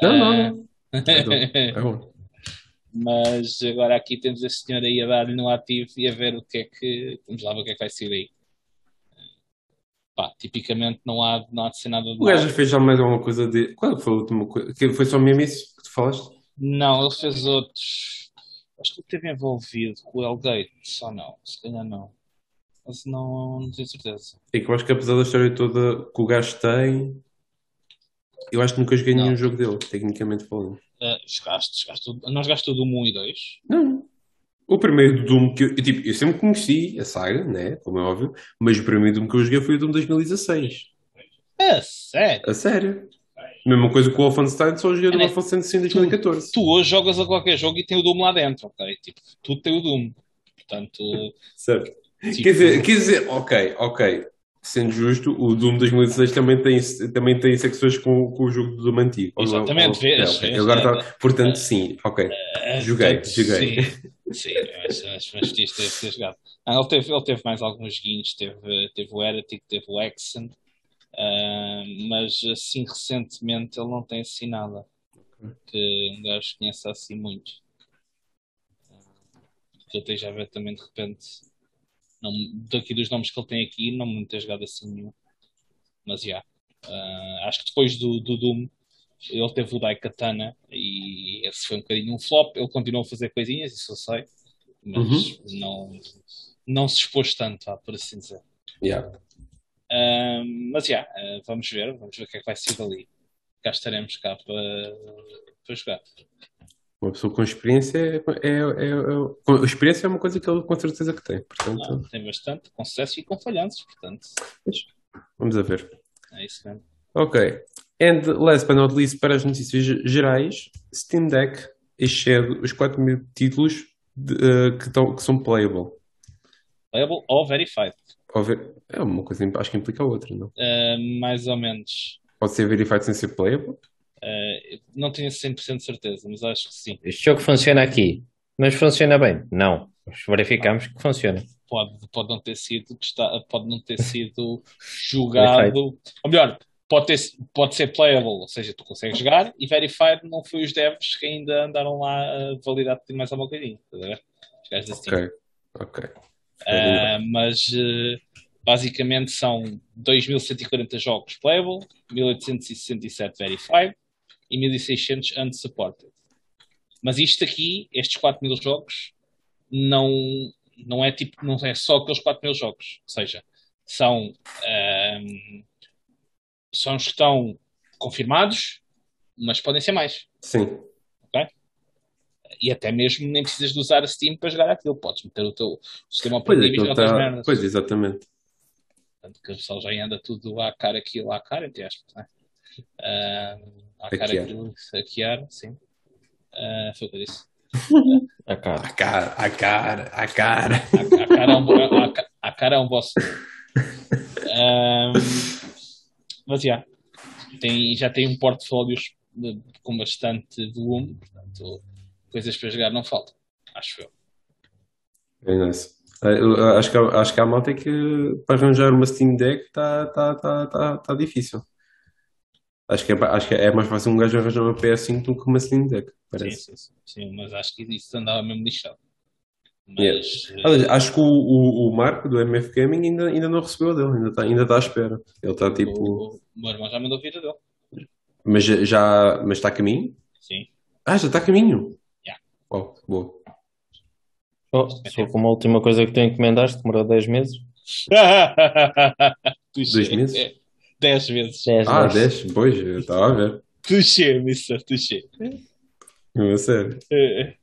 Não, não, não. É bom. É bom. mas agora aqui temos a senhora aí a dar-lhe no ativo e a ver o que é que. Vamos lá ver o que é que vai sair aí. Pá, tipicamente não há, não há de ser nada de O gajo mal. fez já mais alguma coisa de. Qual que foi a última coisa? Que foi só mesmo isso que tu falaste? Não, ele fez outros. Acho que ele esteve envolvido com o Hellgate, só não, se calhar não. Mas não, não tenho certeza. É que eu acho que apesar da história toda que o gajo tem, eu acho que nunca joguei nenhum Não. jogo dele, tecnicamente falando. Uh, jogaste, jogaste, não jogaste o Doom 1 e 2? Não. O primeiro Doom que eu, eu, tipo, eu sempre conheci a saga, né? Como é óbvio, mas o primeiro Doom que eu joguei foi o Doom 2016. É sério? A sério. Mesma coisa com o Wolfenstein, só joguei do É, né? Wolfenstein em 2014. Tu hoje jogas a qualquer jogo e tem o Doom lá dentro, ok? Tipo, tudo tem o Doom. Portanto, [LAUGHS] Certo. tipo, Quer dizer, quer dizer, ok, ok. Sendo justo, o Doom 2016 também tem, também tem secções com, com o jogo do Doom antigo. Exatamente, vês, é, ok. vês, Agora tá- portanto, sim, ok. É, Joguei, portanto, joguei. Sim, sim mas, mas, mas podias ter, ter jogado. Ah, ele, teve, ele teve mais alguns joguinhos, teve, teve o Heretic, teve o Exen, ah, mas assim recentemente ele não tem assim nada que um gajo conheça assim muito. Que eu esteja a ver também de repente, não, daqui dos nomes que ele tem aqui, não me ter jogado assim nenhum. Mas já, ah, acho que depois do, do Doom ele teve o Daikatana e esse foi um bocadinho um flop. Ele continuou a fazer coisinhas, isso eu sei, mas não, não se expôs tanto, por assim dizer. Yeah. Ahm, mas já, ah, vamos ver, vamos ver o que é que vai ser dali. Cá estaremos cá para, para jogar. Uma pessoa com experiência é, é, é, é- experiência é uma coisa que ele com certeza que tem. Portanto, tem bastante, com sucesso e com falhanços, portanto, vamos a ver. é isso mesmo. Ok. And last but not least, para as notícias gerais, Steam Deck excede os 4 mil títulos de, eh, que, tão- que são playable. Playable ou verified, Ou ver- É uma coisa, acho que implica a outra, não? Ah, mais ou menos. Pode ser verified sem ser playable? Ah, não tenho 100% de certeza, mas acho que sim. Este jogo funciona aqui, mas funciona bem? Não. Verificamos que funciona. pode, pode não ter sido pode não ter [LAUGHS] sido jogado ou melhor, pode, ter, pode ser playable, ou seja, tu consegues jogar e verified não foi os devs que ainda andaram lá a validar de mais a ver? Os gajos da Steam. Ok, ok. Ah, mas eh, basicamente são 2140 jogos playable, 1867 verified e 1600 unsupported. Mas isto aqui, estes 4000 jogos, não, não é tipo, não é só aqueles 4000 jogos. Ou seja, são, ahm, são os que estão confirmados, mas podem ser mais. Sim. E até mesmo nem precisas de usar a Steam para jogar aquilo. Podes meter o teu sistema Pois, operativo e aquilo jogar outras tá- merdas. pois, exatamente. Portanto, que o pessoal já anda tudo à cara aquilo à cara, entre aspas, né? Ah, à cara Hackear. aquilo, hackear, sim. Ah, foi o que eu disse. A cara. A cara, a cara, a cara. À, à cara é um, ca- à cara é um boss. Ah, mas já, tem, já tem um portfólio de- com bastante volume, portanto, coisas para jogar não faltam, acho eu. Very nice. Eu Acho que, acho que a malta é que para arranjar uma Steam Deck está tá, tá, tá, tá difícil. Acho que é, acho que é mais fácil um gajo arranjar uma PS5 do que uma Steam Deck, Sim, parece. sim, sim, sim, mas acho que isso andava mesmo lixado. Yeah. Mas, Aliás, acho que o, o, o Marco do MF Gaming ainda, ainda não recebeu a dele, ainda está ainda tá à espera. Ele está tipo. o, o meu irmão já mandou vir a dele. Mas já- já. Mas está a caminho? Sim. Ah, já está a caminho? Yeah. Oh, boa. Oh, só como a última coisa que [LAUGHS] tu encomendaste, demorou 10 meses. Dois meses? É, Dez vezes. 10 Ah, meses. 10? Pois, eu estava a ver. Touché, mister, touché. Não, a sério. Eh, eh.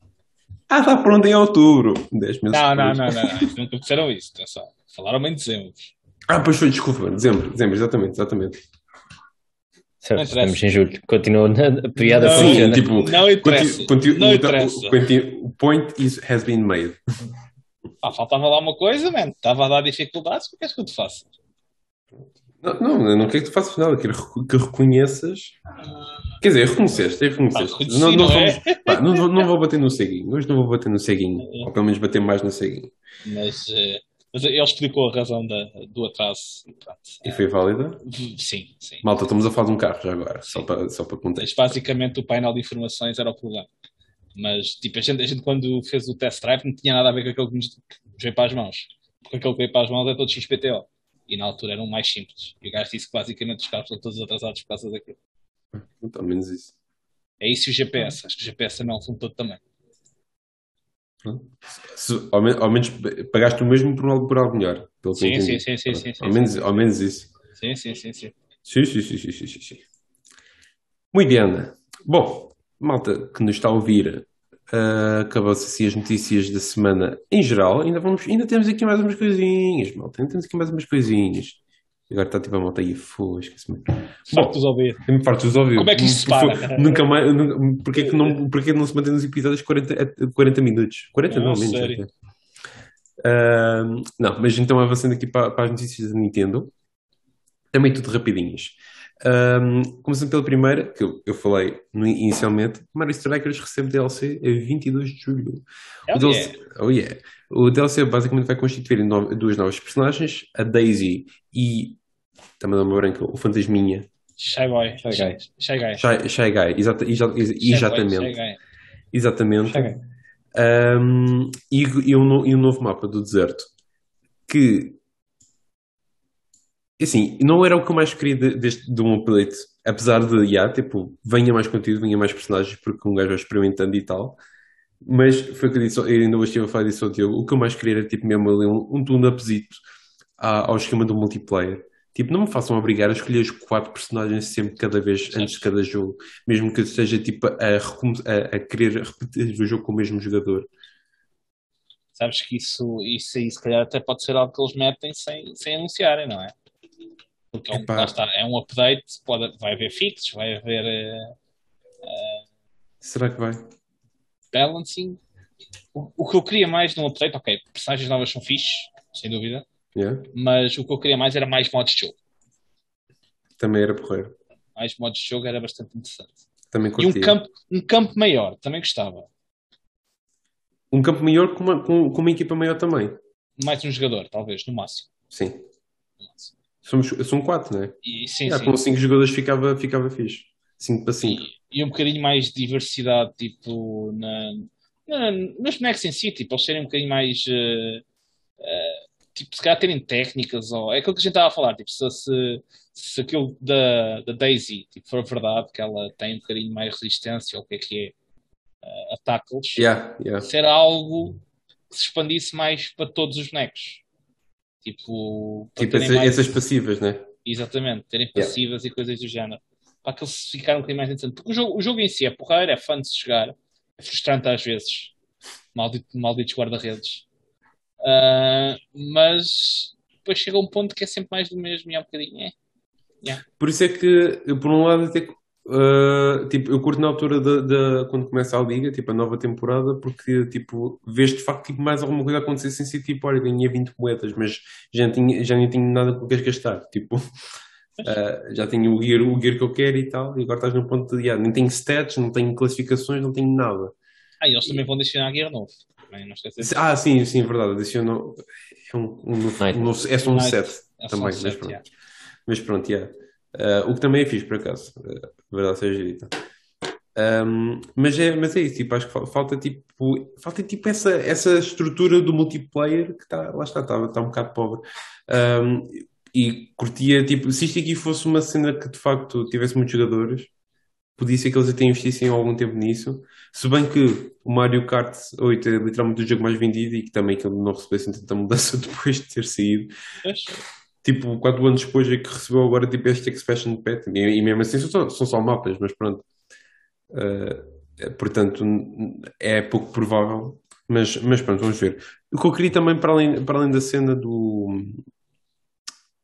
Ah, está pronto em outubro. 10 meses Não, não, não, não, não. Nunca disseram isso, atenção. Falaram em dezembro. Ah, pois foi, desculpa. Dezembro, dezembro, exatamente, exatamente. Certo, estamos em julho. Continua a piada Não, funciona. tipo, não interessa. conti- conti- não o- interessa. o- point is, has been made. Ah, faltava lá uma coisa, mano. Estava a dar dificuldades. O que queres que eu te faça? Não, não, eu não quero que tu faças nada, quero que reconheças. Quer dizer, reconheceste, reconheceste. Ah, reconheci, não, não, é? vamos- pá, não, vou- não vou bater no ceguinho. Hoje não vou bater no ceguinho. Ou pelo menos bater mais no ceguinho. Mas, eh, mas ele explicou a razão da, do atraso. E pronto. E foi válida? Sim, sim. Malta, estamos a falar de um carro já agora, só para, só para Mas contexto. basicamente o painel de informações era o problema. Mas tipo, a gente, a gente quando fez o test drive não tinha nada a ver com aquele que nos veio para as mõos. Porque aquele que veio para as mãos é todo XPTO. E na altura eram mais simples. E o gajo disse que basicamente os carros estão todos atrasados por causa daquilo. Pelo menos isso. É isso e o GPS. Acho que o GPS também é um assunto todo também. Se- ao, men- ao menos pagaste o mesmo por algo, por algo melhor. Pelo Sim, sim, sim, sim, sim, Ao menos, ao menos isso. Sim, sim, sim, sim. Sim, sim, sim, sim, sim, sim, sim. Muito bem. Bom, malta que nos está a ouvir, ah, acabou-se assim as notícias da semana em geral. Ainda, vamos, ainda temos aqui mais umas coisinhas, malta. Ainda temos aqui mais umas coisinhas. Agora está tipo a malta aí, foda esquece-me. Farto de ouvir. Me farto de ouvir. Como é que isto se para? Nunca mais. Nunca, porque, é que não, [LAUGHS] porque é que não se mantém nos episódios 40, a- 40 minutos? 40 não, Ah, menos. sério? Ah, não, mas então avançando aqui para, para as notícias da Nintendo. Também tudo rapidinhas. Um, começando pela primeira, que eu, eu falei no- inicialmente, Mario Strikers recebe DLC a 22 de julho. Hell o, DLC, oh yeah. o DLC basicamente vai constituir no- duas novas personagens, a Daisy e também me branca, o Fantasminha, Shy Boy. Shy Guy. Shy Guy. Shy, Shy Guy, exata- exa- exa- Shy Boy, exatamente. Shy Guy. Exatamente. Um, e, e um, e um novo mapa do deserto que assim, não era o que eu mais queria de, deste, de um update, apesar de, yeah, tipo, venha mais conteúdo, venha mais personagens, porque um gajo vai experimentando e tal. Mas foi o que eu disse, eu ainda hoje estive a falar disso ao Diogo, o que eu mais queria era tipo mesmo ali um, um tune-upzito à- ao esquema do multiplayer. Tipo, não me façam obrigar a escolher os quatro personagens sempre, cada vez, antes de cada jogo. Mesmo que eu esteja tipo a, a, a querer repetir o jogo com o mesmo jogador. Sabes que isso, isso aí, se calhar, até pode ser algo que eles metem sem, sem anunciarem, não é? Porque é um, Epá. lá está, é um update, pode, vai haver fixes, vai haver eh, Será que vai? balancing. O, o que eu queria mais num update, ok, personagens novas são fixe, sem dúvida, Yeah? mas o que eu queria mais era mais modos de jogo. Também era porreiro. Mais modos de jogo era bastante interessante. Também E um curtia. campo, um campo maior, também gostava. Um campo maior com uma, com, com uma equipa maior também. Mais um jogador, talvez, no máximo. Sim. No máximo. Somos, são quatro, não é? E sim, Já, sim. com cinco jogadores ficava, ficava fixe. 5 para 5. E, e um bocadinho mais de diversidade, tipo, na, na, nos bonecos em si, tipo, eles serem um bocadinho mais, eh, eh, tipo, se calhar terem técnicas, ou é aquilo que a gente estava a falar, tipo, se, se, se aquilo da, da Daisy, tipo, for verdade, que ela tem um bocadinho mais resistência, ou o que é que é, eh, a tackles, Yeah, yeah. ser algo que se expandisse mais para todos os bonecos. Tipo, Tipo, mais- essas passivas, né? Exatamente, terem Yeah. passivas e coisas do género. Para que eles ficaram um bocadinho mais interessante. Porque o jogo, o jogo em si é porreiro, é fã de se jogar, é frustrante às vezes. Maldito, malditos guarda-redes. Ah, mas depois chega um ponto que é sempre mais do mesmo e é um bocadinho. É. Por isso é que, eu, por um lado, até que, uh, tipo, eu curto na altura da, da- quando começa a liga, tipo, a nova temporada, porque, tipo, vês de facto tipo, mais alguma coisa acontecer sem ser tipo, olha, ganhei 20 moedas, mas já, não tinha, já nem tinha nada com o que queres gastar, tipo, uh, já tenho o gear, o gear que eu quero e tal, e agora estás no ponto de, yeah, nem tenho stats, não tenho classificações, não tenho nada. Ah, e eles também vão adicionar gear novo. Também não. Ah, sim, sim, verdade, adicionou, é um, um um é só um Night. set É também, um mas pronto. yeah. Mas pronto, yeah. Uh, o que também é fixe, por acaso, uh, verdade seja dita. Um, mas, é, mas é isso, tipo, acho que falta tipo, falta tipo essa, essa estrutura do multiplayer que está, lá está, está, está um bocado pobre. Um, e curtia, tipo, se isto aqui fosse uma cena que de facto tivesse muitos jogadores, podia ser que eles até investissem algum tempo nisso. Se bem que o Mario Kart 8 é literalmente o jogo mais vendido e que também que ele não recebesse tanta mudança [LAUGHS] depois de ter saído. Tipo, 4 anos depois é que recebeu agora tipo, este Expansion Pack. E, e mesmo assim são, são só mapas, mas pronto. Uh, portanto, é pouco provável. Mas, mas pronto, vamos ver. O que eu queria também, para além, para além da cena do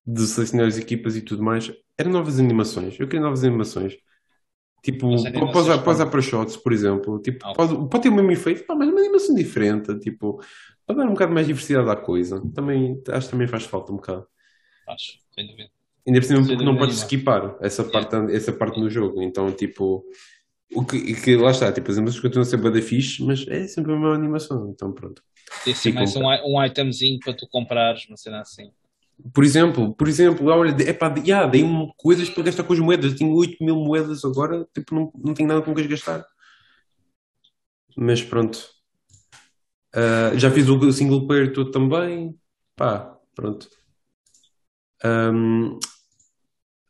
de selecionar as equipas e tudo mais, eram novas animações. Eu queria novas animações. Tipo, pós, pós para shots, por exemplo. Tipo, ah, pode, pode ter o mesmo efeito, mas uma animação diferente. Tipo, para dar um bocado mais diversidade à coisa. Também, acho que também faz falta um bocado. Acho, sem dúvida. Ainda por cima, porque não podes skipar essa parte, yeah. essa parte no jogo. Então, tipo, o que, que lá está, tipo, as animações continuam a ser bada fixe, mas é sempre a mesma animação. Então, pronto. Tem sim mais um, um itemzinho para tu comprares, uma cena assim. Por exemplo, por exemplo, olha, é pá, yeah, dei coisas para gastar com as moedas. Tenho 8 mil moedas agora, tipo, não, não tenho nada com que gastar. Mas pronto. Uh, já fiz o single player todo também. Pá, pronto. Um,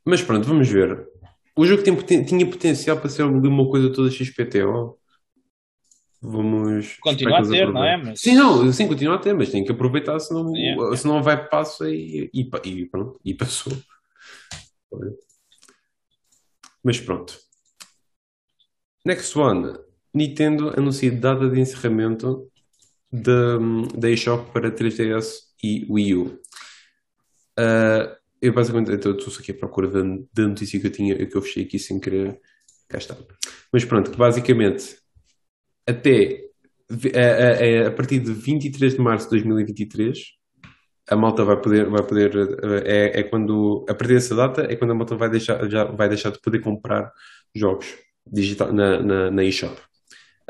mas pronto, vamos ver. O jogo tem, tinha potencial para ser uma coisa toda XPTO. Vamos. Continuar a ter, não é? Mas... Sim, não, sim, continua a ter, mas tem que aproveitar, senão, yeah. senão vai passo e, e, e, pronto, e passou. Mas pronto. Next one. Nintendo anuncia data de encerramento da, da eShop para 3DS e Wii U. Uh, eu basicamente estou aqui à procura da, da notícia que eu tinha, que eu fechei aqui sem querer. Cá está. Mas pronto, basicamente até a, a, a, partir de 23 de março de 2023 a malta vai poder, vai poder é, é quando, a partir dessa data é quando a malta vai deixar, já vai deixar de poder comprar jogos digital, na, na, na eShop.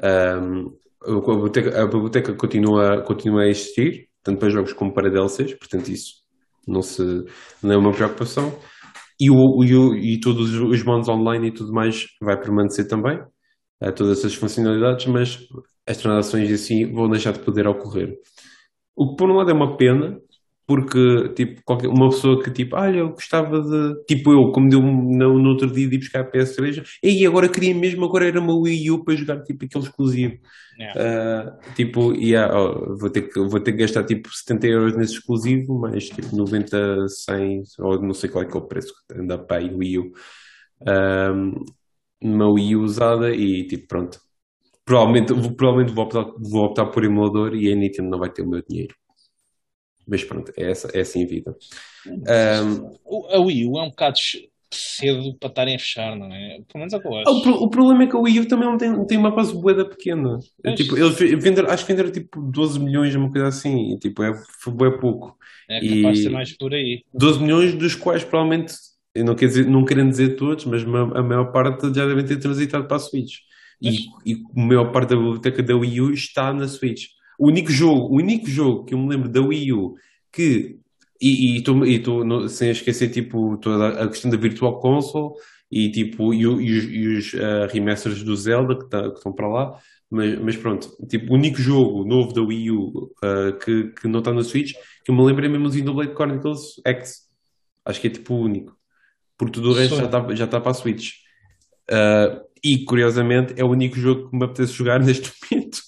Um, a biblioteca, a biblioteca continua, continua a existir, tanto para jogos como para DLCs, portanto isso não, se, não é uma preocupação. E, o, e, o, e todos os modos online e tudo mais vai permanecer também todas essas funcionalidades, mas as transações assim vão deixar de poder ocorrer. O que por um lado é uma pena, porque tipo, qualquer, uma pessoa que tipo, olha, eu gostava de. Tipo eu, como deu no, no outro dia de ir buscar a PS3, e agora queria mesmo, agora era uma Wii U para jogar tipo aquele exclusivo. Yeah. Uh, tipo, yeah, oh, vou, ter que, vou ter que gastar tipo 70 euros nesse exclusivo, mas tipo 90, 100, ou não sei qual é que é o preço que anda para a Wii U. Um, uma Wii usada e tipo, pronto. Provavelmente, provavelmente vou, optar, vou optar por emulador e a Nintendo não vai ter o meu dinheiro. Mas pronto, é, essa, é assim a vida. Um, a Wii U é um bocado cedo para estarem a fechar, não é? Pelo menos é o que eu acho. O, o, problema é que a Wii U também não tem, tem uma base boeda pequena. É, tipo, eles venderam, acho que venderam tipo 12 milhões, uma coisa assim. E, tipo, é, foi pouco. É capaz de ser mais por aí. 12 milhões, dos quais provavelmente eu não, quer dizer, não querendo dizer todos, mas a maior parte já devem ter transitado para a Switch. E, e a maior parte da biblioteca da Wii U está na Switch. O único jogo, o único jogo que eu me lembro da Wii U que. E estou sem esquecer tipo, toda a questão da Virtual Console e, tipo, e, e os, e os uh, remasters do Zelda que, tá, estão para lá. Mas, mas, pronto, tipo, o único jogo novo da Wii U uh, que, que não está na Switch que eu me lembro é mesmo o Xenoblade Chronicles X. Acho que é tipo o único porque tudo o resto já está, já está para a Switch. Uh, e curiosamente é o único jogo que me apetece jogar [LAUGHS] neste momento.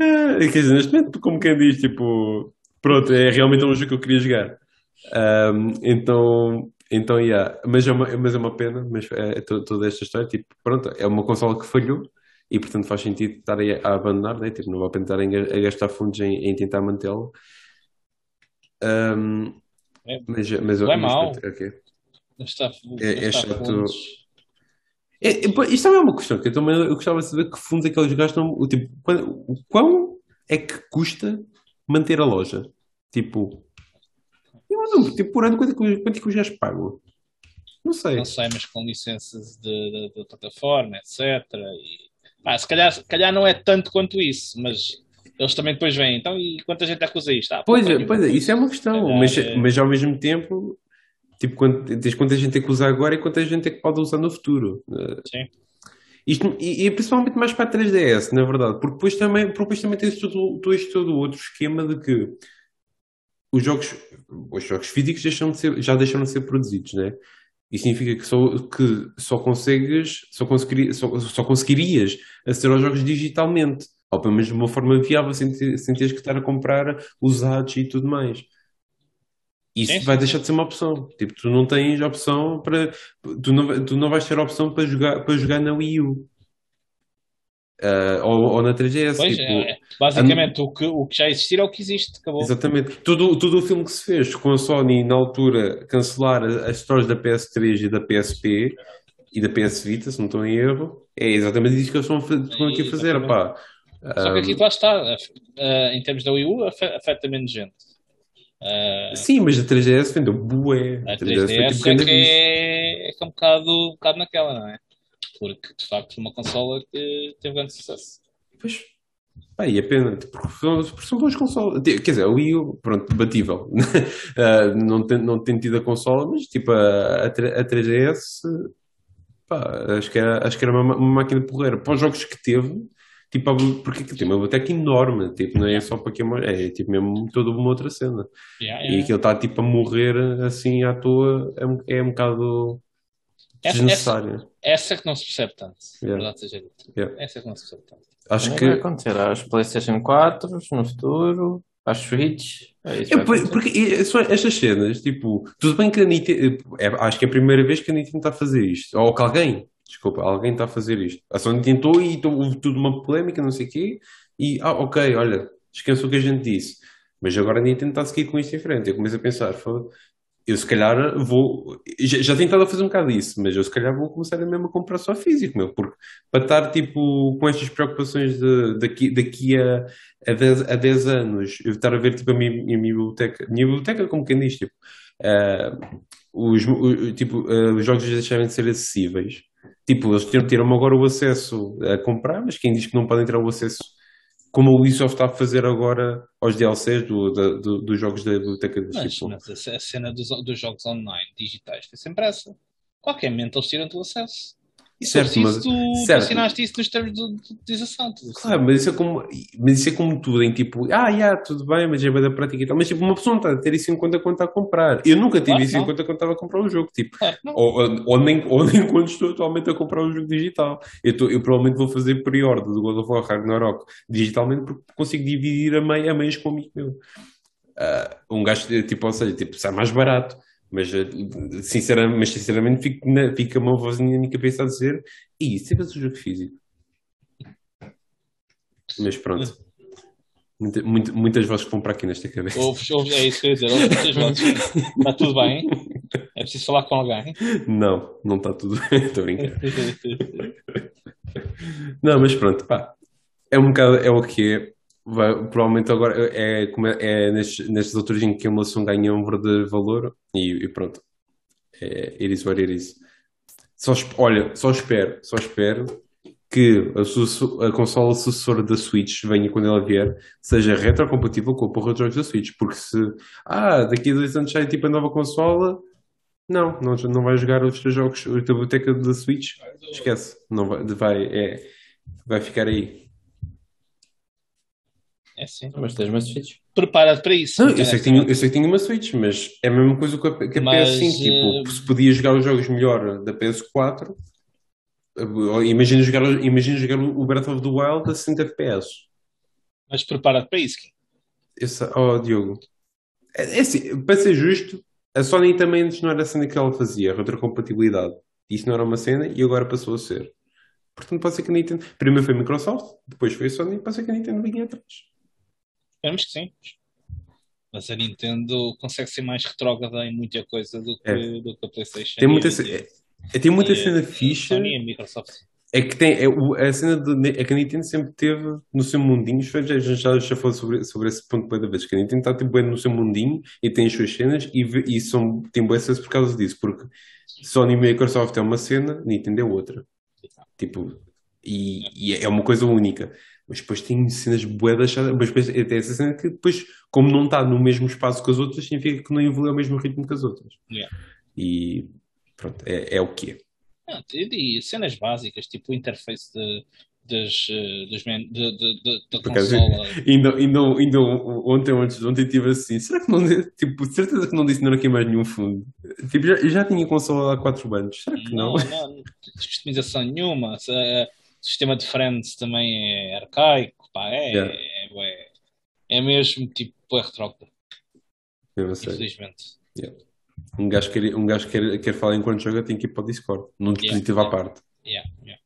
Uh, quer dizer, neste momento, como quem diz, tipo, pronto, é realmente um jogo que eu queria jogar. Um, então, então, yeah. mas, é uma, mas é uma pena, mas é, é toda esta história, tipo, pronto, é uma consola que falhou e portanto faz sentido estar a, a abandonar, né? tipo, não vou tentar a gastar fundos em, em tentar mantê-la. Um, é, mas, mas, não é mas, mal. Okay. Está, é, é chato. É, é, isto também é uma questão que eu também eu gostava de saber que fundos é que eles gastam. O, tipo, o quão é que custa manter a loja? Tipo, eu não, tipo por ano, quanto, é quanto é que os gajos pagam? Não sei. Não sei, mas com licenças de, de, de plataforma, etc. E, ah, se, calhar, se calhar não é tanto quanto isso, mas eles também depois vêm. Então, e quanta gente é que usa isto? Ah, pois, é, pois é, isso é uma questão, mas, é... mas ao mesmo tempo Tipo, quanto, tens quanta gente tem que usar agora e quanta gente é que pode usar no futuro. Sim. Isto, e, e principalmente mais para a 3DS, na verdade, porque depois também, porque depois também tens todo, todo este todo outro esquema de que os jogos, os jogos físicos deixam de ser, já deixaram de ser produzidos, né? Isso significa que só, que só consegues, só, conseguiri, só, só conseguirias aceder aos jogos digitalmente, ou pelo menos de uma forma viável, sem, ter, sem teres que estar a comprar usados e tudo mais. Isso Sim, vai deixar de ser uma opção. Tipo, tu não tens opção para. Tu não, tu não vais ter opção para jogar, para jogar na Wii U. Ah, ou, ou na 3DS. Pois, tipo, é, é. basicamente o, que, o que já existir é o que existe, acabou. Exatamente. Tudo, tudo o filme que se fez com a Sony na altura cancelar a- as stores da PS3 e da PSP e da PS Vita, se não estou em erro, é exatamente isso que eles estão, a aqui a fazer. Pá. Só que Ah, aqui lá está, ah, em termos da Wii U, afe- afeta menos gente. Ah, sim, mas a 3DS vendeu bué. a 3DS foi tipo 3DS é grande que é, é que é um bocado, um bocado naquela, não é? Porque de facto foi uma consola que teve grande sucesso. Pois, pá, e é pena, tipo, porque são, porque são boas consolas. Quer dizer, a Wii U, pronto, debatível. [LAUGHS] Ah, não, tem, não tem tido a consola, mas tipo, a, a, 3- a 3DS, pá, acho que era, acho que era uma, uma máquina de porreira. Para os jogos que teve, tipo, porque aquilo tem uma biblioteca enorme, tipo, não é só para que é tipo mesmo toda uma outra cena. Yeah, E yeah. aquilo está tipo a morrer assim à toa, é, um- é um bocado Essa- desnecessário. Essa é que não se percebe tanto, Yeah. verdade seja dita. Yeah. Essa é que não se percebe tanto. Acho Também que. vai acontecer às PlayStation 4 no futuro, às Switch. É isso É, porque e- são estas cenas, tipo, tudo bem que a Nintendo, é, acho que é a primeira vez que a Nintendo está a fazer isto, ou que alguém, desculpa, alguém está a fazer isto. A Sony tentou e houve tudo uma polémica, não sei o quê, e, ah, ok, olha, esqueça o que a gente disse, mas agora a Nintendo está a seguir com isto em frente. Eu começo a pensar, eu se calhar vou, já, já tenho estado a fazer um bocado isso, mas eu se calhar vou começar a mesmo a comprar só físico, meu, porque para estar, tipo, com estas preocupações de, daqui, daqui a a 10, a 10 anos, eu estar a ver tipo, a minha, minha biblioteca, minha biblioteca, como quem diz, tipo, ah, os, o- tipo, ah, os jogos deixarem de ser acessíveis. Tipo, eles tiram- tiram-me agora o acesso a comprar, mas quem diz que não podem ter o acesso, como a Ubisoft está a fazer agora aos DLCs do, da- do- dos jogos da biblioteca deles. Mas, Tipo, mas a cena dos, dos jogos online digitais foi sempre essa. Qualquer momento eles tiram-te o acesso. Certo, mas- tu, tu certo. assinaste isso nos termos de, utilização. Claro, mas isso é como, mas isso é como tudo, em tipo, ah, já, tudo bem, mas é bem da prática e tal. Mas tipo, uma pessoa não está a ter isso em conta quando está a comprar. Eu nunca tive Claro, isso em não. conta quando estava a comprar um jogo. Tipo, Claro. Ou, ou, ou nem, ou nem [LAUGHS] quando estou atualmente a comprar um jogo digital. Eu, tô- eu provavelmente vou fazer pre-order do God of War Ragnarok digitalmente porque consigo dividir a, meio, a meias com um amigo meu. Ah, um gajo, tipo, ou seja, tipo, sai mais barato. Mas, eh, sinceramente, mas sinceramente fico na- fica uma vozinha na minha cabeça a dizer e isso é o jogo físico. Mas pronto. Muita- muita- muitas vozes que vão para aqui nesta cabeça. Ouves, ouves, é isso que eu ia dizer. Ouves muitas vozes. Está tudo bem? É preciso falar com alguém. Não, não está tudo bem, [LAUGHS] estou a brincar. [LAUGHS] Não, mas pronto, pá. É um bocado, é o que é. Vai- provavelmente agora é, é, é nestes, nestas alturas em que a emulação ganha um verdadeiro valor e, e pronto. É, it is what it is. Só, olha, só espero, só espero que a, a consola sucessora da Switch venha quando ela vier, seja retrocompatível com a porra dos jogos da Switch. Porque se, ah, daqui a dois anos sai tipo a nova consola, não, não, não vai jogar os teus jogos, a biblioteca da Switch, esquece, não vai, vai, é, vai ficar aí. É assim. Mas tens uma Switch. Prepara-te para isso. Não, eu sei que tinha, eu sei que tinha uma Switch, mas é a mesma coisa que a, que a Mas, PS5, tipo, eh, se podia jogar os jogos melhor da PS4, eh, imagina jogar, imagina jogar o Breath of the Wild a 60 FPS. Mas prepara-te para isso. Kim. Esse, oh, Diogo, é, é assim, para ser justo, a Sony também antes não era a cena que ela fazia, a retrocompatibilidade. Isso não era uma cena e agora passou a ser. Portanto, pode ser que a Nintendo. Primeiro foi a Microsoft, depois foi a Sony pode ser que a Nintendo vinha atrás. Esperamos que sim. Mas a Nintendo consegue ser mais retrógrada em muita coisa do que, É. do que a PlayStation. Tem muita, é, é- tem muita e cena a ficha. Sony e a Microsoft. É que tem, é, a cena de, é que a Nintendo sempre teve no seu mundinho, já, já, já, falei sobre, sobre esse ponto cada vez, que a Nintendo está tipo, bem no seu mundinho e tem as suas cenas e, e são, tem boas cenas por causa disso, porque Sony e Microsoft é uma cena, Nintendo é outra. Tipo, e, e é uma coisa única. Mas depois tem cenas boedas, mas depois tem essa cena que depois, como não está no mesmo espaço que as outras, significa que não evolui ao mesmo ritmo que as outras. Yeah. E pronto, é, é o que é. Ah, e, e cenas básicas, tipo o interface de, das, eh, dos men, de, de, de, da consola. ainda, ainda, ainda ontem antes de ontem tive assim, será que não, tipo, certeza que não disse não aqui mais nenhum fundo? Tipo, já, já tinha consola há quatro anos, será que não? Não, não, customização nenhuma. O sistema de friends também é arcaico, pá, é, Yeah. é, é, é mesmo tipo é retrógrado, infelizmente. Um gajo, quer, um gajo quer, quer falar enquanto joga, tem que ir para o Discord, num dispositivo à yeah. parte. Yeah, yeah.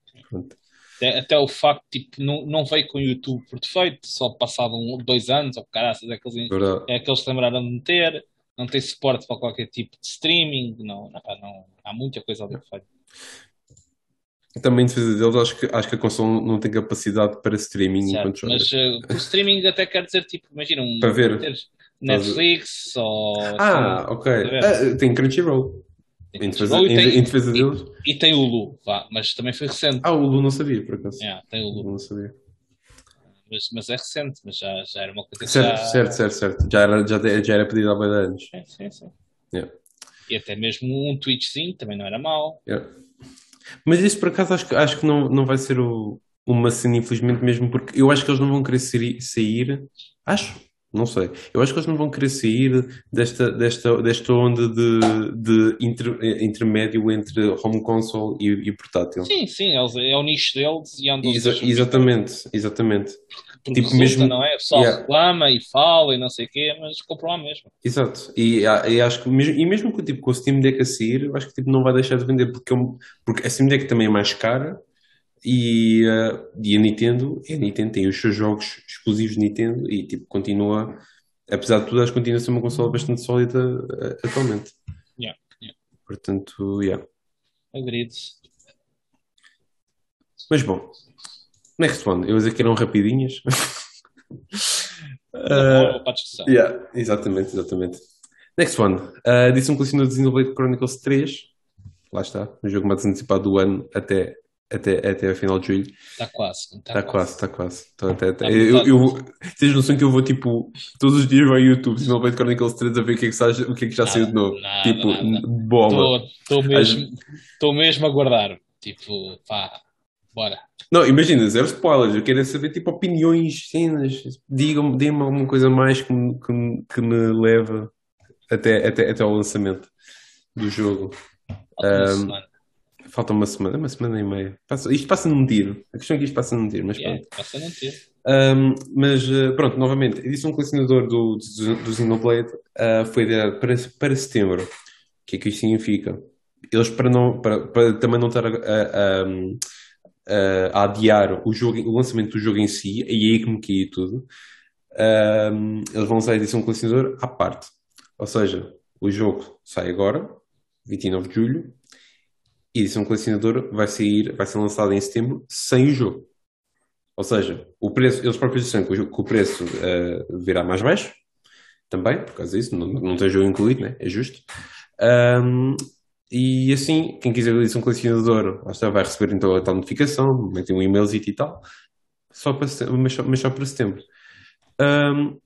Até, até o facto, tipo, não, não veio com o YouTube por defeito, só passado um, dois anos, ou caraças, é que eles, é que eles se lembraram de meter, não tem suporte para qualquer tipo de streaming, não, não, não- há muita coisa ali que falha. Também em defesa deles, acho que, acho que a console não tem capacidade para streaming Certo. Mas eh, por streaming até quer dizer, tipo, imagina, um, Para ver. Netflix ou Ah, assim, ok. Ah, tem Crunchyroll. Tem Em defesa, Crunchyroll e em, tem- em defesa e- deles. E tem o Lu, vá, mas também foi recente. Ah, o Lu não sabia, por acaso. Yeah, tem o O Lu não sabia. mas, mas é recente, mas já, já era uma coisa que Certo, já... certo, certo, certo. Já era, já, já era pedido há bem anos. Sim, sim, sim. Yeah. E até mesmo um Twitchzinho também não era mau. Yeah. Mas isso por acaso acho que, acho que não, não vai ser o, uma cena, infelizmente, mesmo porque eu acho que eles não vão querer sair. Acho, não sei. Eu acho que eles não vão querer sair desta, desta, desta onda de, de inter- intermédio entre home console e, e portátil. Sim, sim, eles, é o nicho deles e andam Exa- exatamente, exatamente. Porque tipo, resulta, mesmo- não é? O pessoal Yeah. reclama e fala e não sei o quê, mas compram lá mesmo. Exato, e, a- e acho que mesmo, e mesmo com, tipo, com o Steam Deck a sair, eu acho que tipo, não vai deixar de vender porque, é um- porque a Steam Deck também é mais cara e, eh, e a Nintendo, e a Nintendo tem os seus jogos exclusivos de Nintendo e tipo, continua, apesar de tudo, acho que continua a ser uma consola bastante sólida eh, atualmente. Yeah, yeah. Portanto, yeah. Agreed. Mas bom, next one, eu ia dizer que eram rapidinhas. [LAUGHS] Discussão. Yeah, exatamente, exatamente. Next one. Uh, disse um colecionador de Xenoblade Chronicles 3. Lá está. O jogo mais antecipado do ano até, até, até a final de julho. Está quase. Está Está quase, está quase. Então, até, até- Tá eu, metade. eu, tens noção que eu vou tipo todos os dias ao YouTube Xenoblade Chronicles 3 a ver o que é que, o que, é que já Nada, saiu de novo. nada, tipo, nada. bomba. Estou mesmo, estou mesmo a guardar. Tipo, pá, bora. Não, imagina, zero spoilers. Eu quero saber tipo opiniões, cenas. Digam-me, deem-me alguma coisa mais que me, que me, que me leva até, até, até ao lançamento do jogo. Falta uma Um, semana. Falta uma semana, uma semana e meia. Passa- isto passa num tiro. A questão é que isto passa num tiro, mas Yeah, pronto. passa a não ter. Um, mas uh, pronto, novamente, edição colecionador do, do, do Xenoblade uh, foi adiada para, para setembro. O que é que isto significa? Eles, para, não, para, para também não estar a, a- a- a adiar o, jogo, o lançamento do jogo em si, e aí que me caí tudo, um, eles vão lançar a edição colecionador à parte. Ou seja, o jogo sai agora, 29 de julho, e a edição colecionador vai sair, vai ser lançada em setembro sem o jogo. Ou seja, o preço, eles próprios disseram que o, preço eh, virá mais baixo, também, por causa disso, não, não tem jogo incluído, né? É justo. Ahm, e assim, quem quiser a edição colecionador, lá vai receber então a tal notificação, metem um e-mailzito e tal, só para, mas, só, mas só para setembro. Ahm,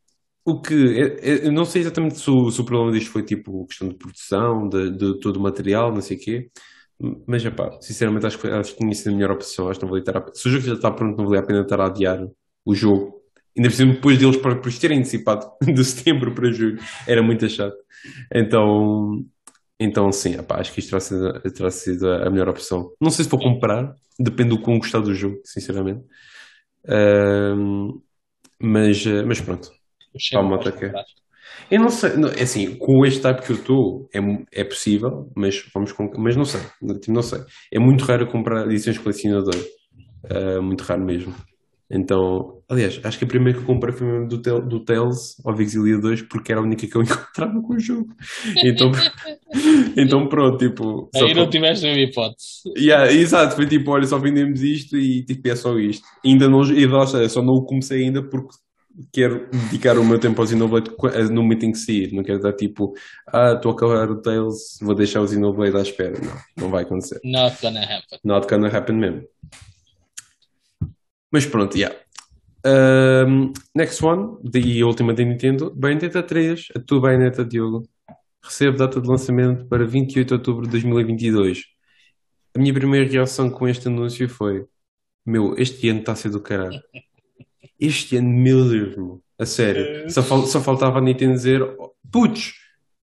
o que, eu- eu eu não sei exatamente se o, se o problema disto foi tipo questão de produção, de, de todo o material, não sei o quê, mas epá, sinceramente acho que, acho que tinha sido a melhor opção. Acho que não valia estar a... Se o jogo já está pronto, não valia a pena estar a adiar o jogo. Ainda por cima, depois deles próprios terem antecipado [LAUGHS] de setembro para julho, era muito chato. Então, então sim, epá, acho que isto terá sido, terá sido a melhor opção. Não sei se vou comprar, depende do quão gostar do jogo, sinceramente. Ahm, mas, eh, mas pronto. Vais ataque. comprar. Eu não sei, não, é assim, com este type que eu estou, é, é possível, mas vamos com, mas não sei, tipo, não sei. É muito raro comprar edições colecionador, ah, muito raro mesmo. Então, aliás, acho que a primeira que eu comprei foi mesmo do, Tel, do Tales ao Exilia 2 porque era a única que eu [LAUGHS] encontrava com o jogo. Então, [LAUGHS] então pronto, tipo, Aí não tiveste a minha hipótese. Yeah, exato, foi tipo, olha, só vendemos isto e tipo, é só isto. Ainda não, e eu só não o comecei ainda porque quero dedicar o meu tempo ao Xenoblade eh, no momento em que sair. Não quero dar tipo, ah, estou a acabar o Tales, vou deixar o Xenoblade à espera. Não, não vai acontecer. Not gonna happen. Not gonna happen mesmo. Mas pronto, yeah. Um, next one, e a última da Nintendo, Bayonetta 3, a tua Bayonetta, Diogo. Recebo data de lançamento para 28 de outubro de 2022. A minha primeira reação com este anúncio foi: Meu, este ano está a ser do caralho. Este ano, meu Deus, meu. A sério. Só, fal- só faltava a Nintendo dizer: "Oh, Putz,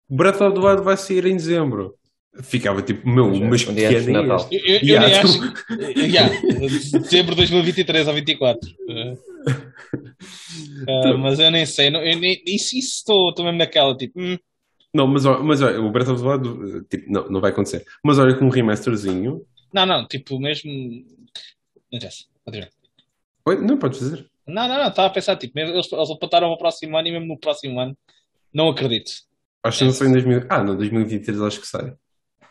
Breath of the Wild vai sair em dezembro. Ficava tipo: Meu, mas Um que ano de é Natal. este? Eu, eu- eu Yeah, nem tu- acho. Yeah, [LAUGHS] dezembro de 2023 ou 24. Eh, eh, mas eu nem sei. Não, eu nem, isso isso estou estou mesmo naquela, tipo, hum, Não, mas, olha- mas olha, o Breath of the Wild, tipo, não, não vai acontecer. Mas olha, com um remasterzinho. não, não, tipo, mesmo. Não interessa. continua. Oi, não podes fazer. Não, não, não, estava a pensar, tipo, mesmo, eles, eles apontaram para o próximo ano e mesmo no próximo ano, não acredito. Acho que não sai em 2000. Ah, não, 2023 acho que sai.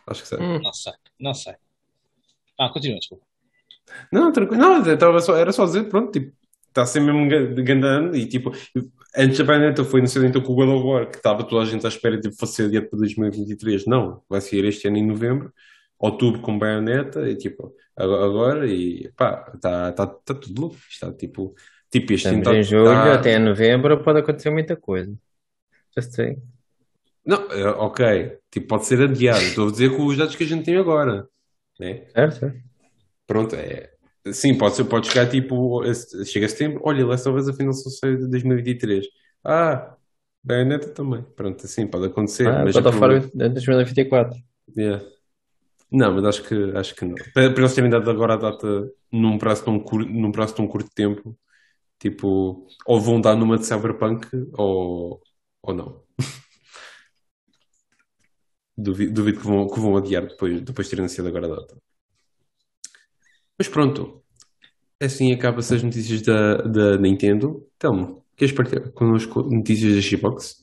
Acho que sai. Hum, Não sei, não sei. Ah, continua, desculpa. Não, tranquilo. Não, eu tava só, era só dizer, pronto, tipo, está sempre mesmo ga- gandando e tipo, antes da Bayonetta foi anunciado então com o God of War, que estava toda a gente à espera de tipo, fosse ser adiado para 2023. Não, vai sair este ano em novembro, outubro com Bayonetta e tipo, agora, e pá, está tá, tá tudo louco. Está tipo, tipo este ano Estamos tá- em julho, tá- até novembro pode acontecer muita coisa. Já sei. Não, é, ok, tipo, pode ser adiado. Estou a dizer com os dados que a gente tem agora, né? Certo, certo. Pronto, é. Sim, pode ser, pode chegar tipo, chega a setembro, olha, Last of Us afinal só sai de 2023. Ah, Bayonetta também. Pronto, assim, pode acontecer. Ah, mas God of War problema- de 2024. Yeah. Não, mas acho que, acho que não. Para, para eles terem dado agora a data num prazo tão curto, num prazo tão curto de tempo, tipo, ou vão dar numa de Cyberpunk ou, ou não. [LAUGHS] Duvido, duvido que vão, que vão adiar depois, depois de terem anunciado agora a data. Mas pronto, assim acaba-se as notícias da, da Nintendo. Então, queres partilhar connosco notícias da Xbox?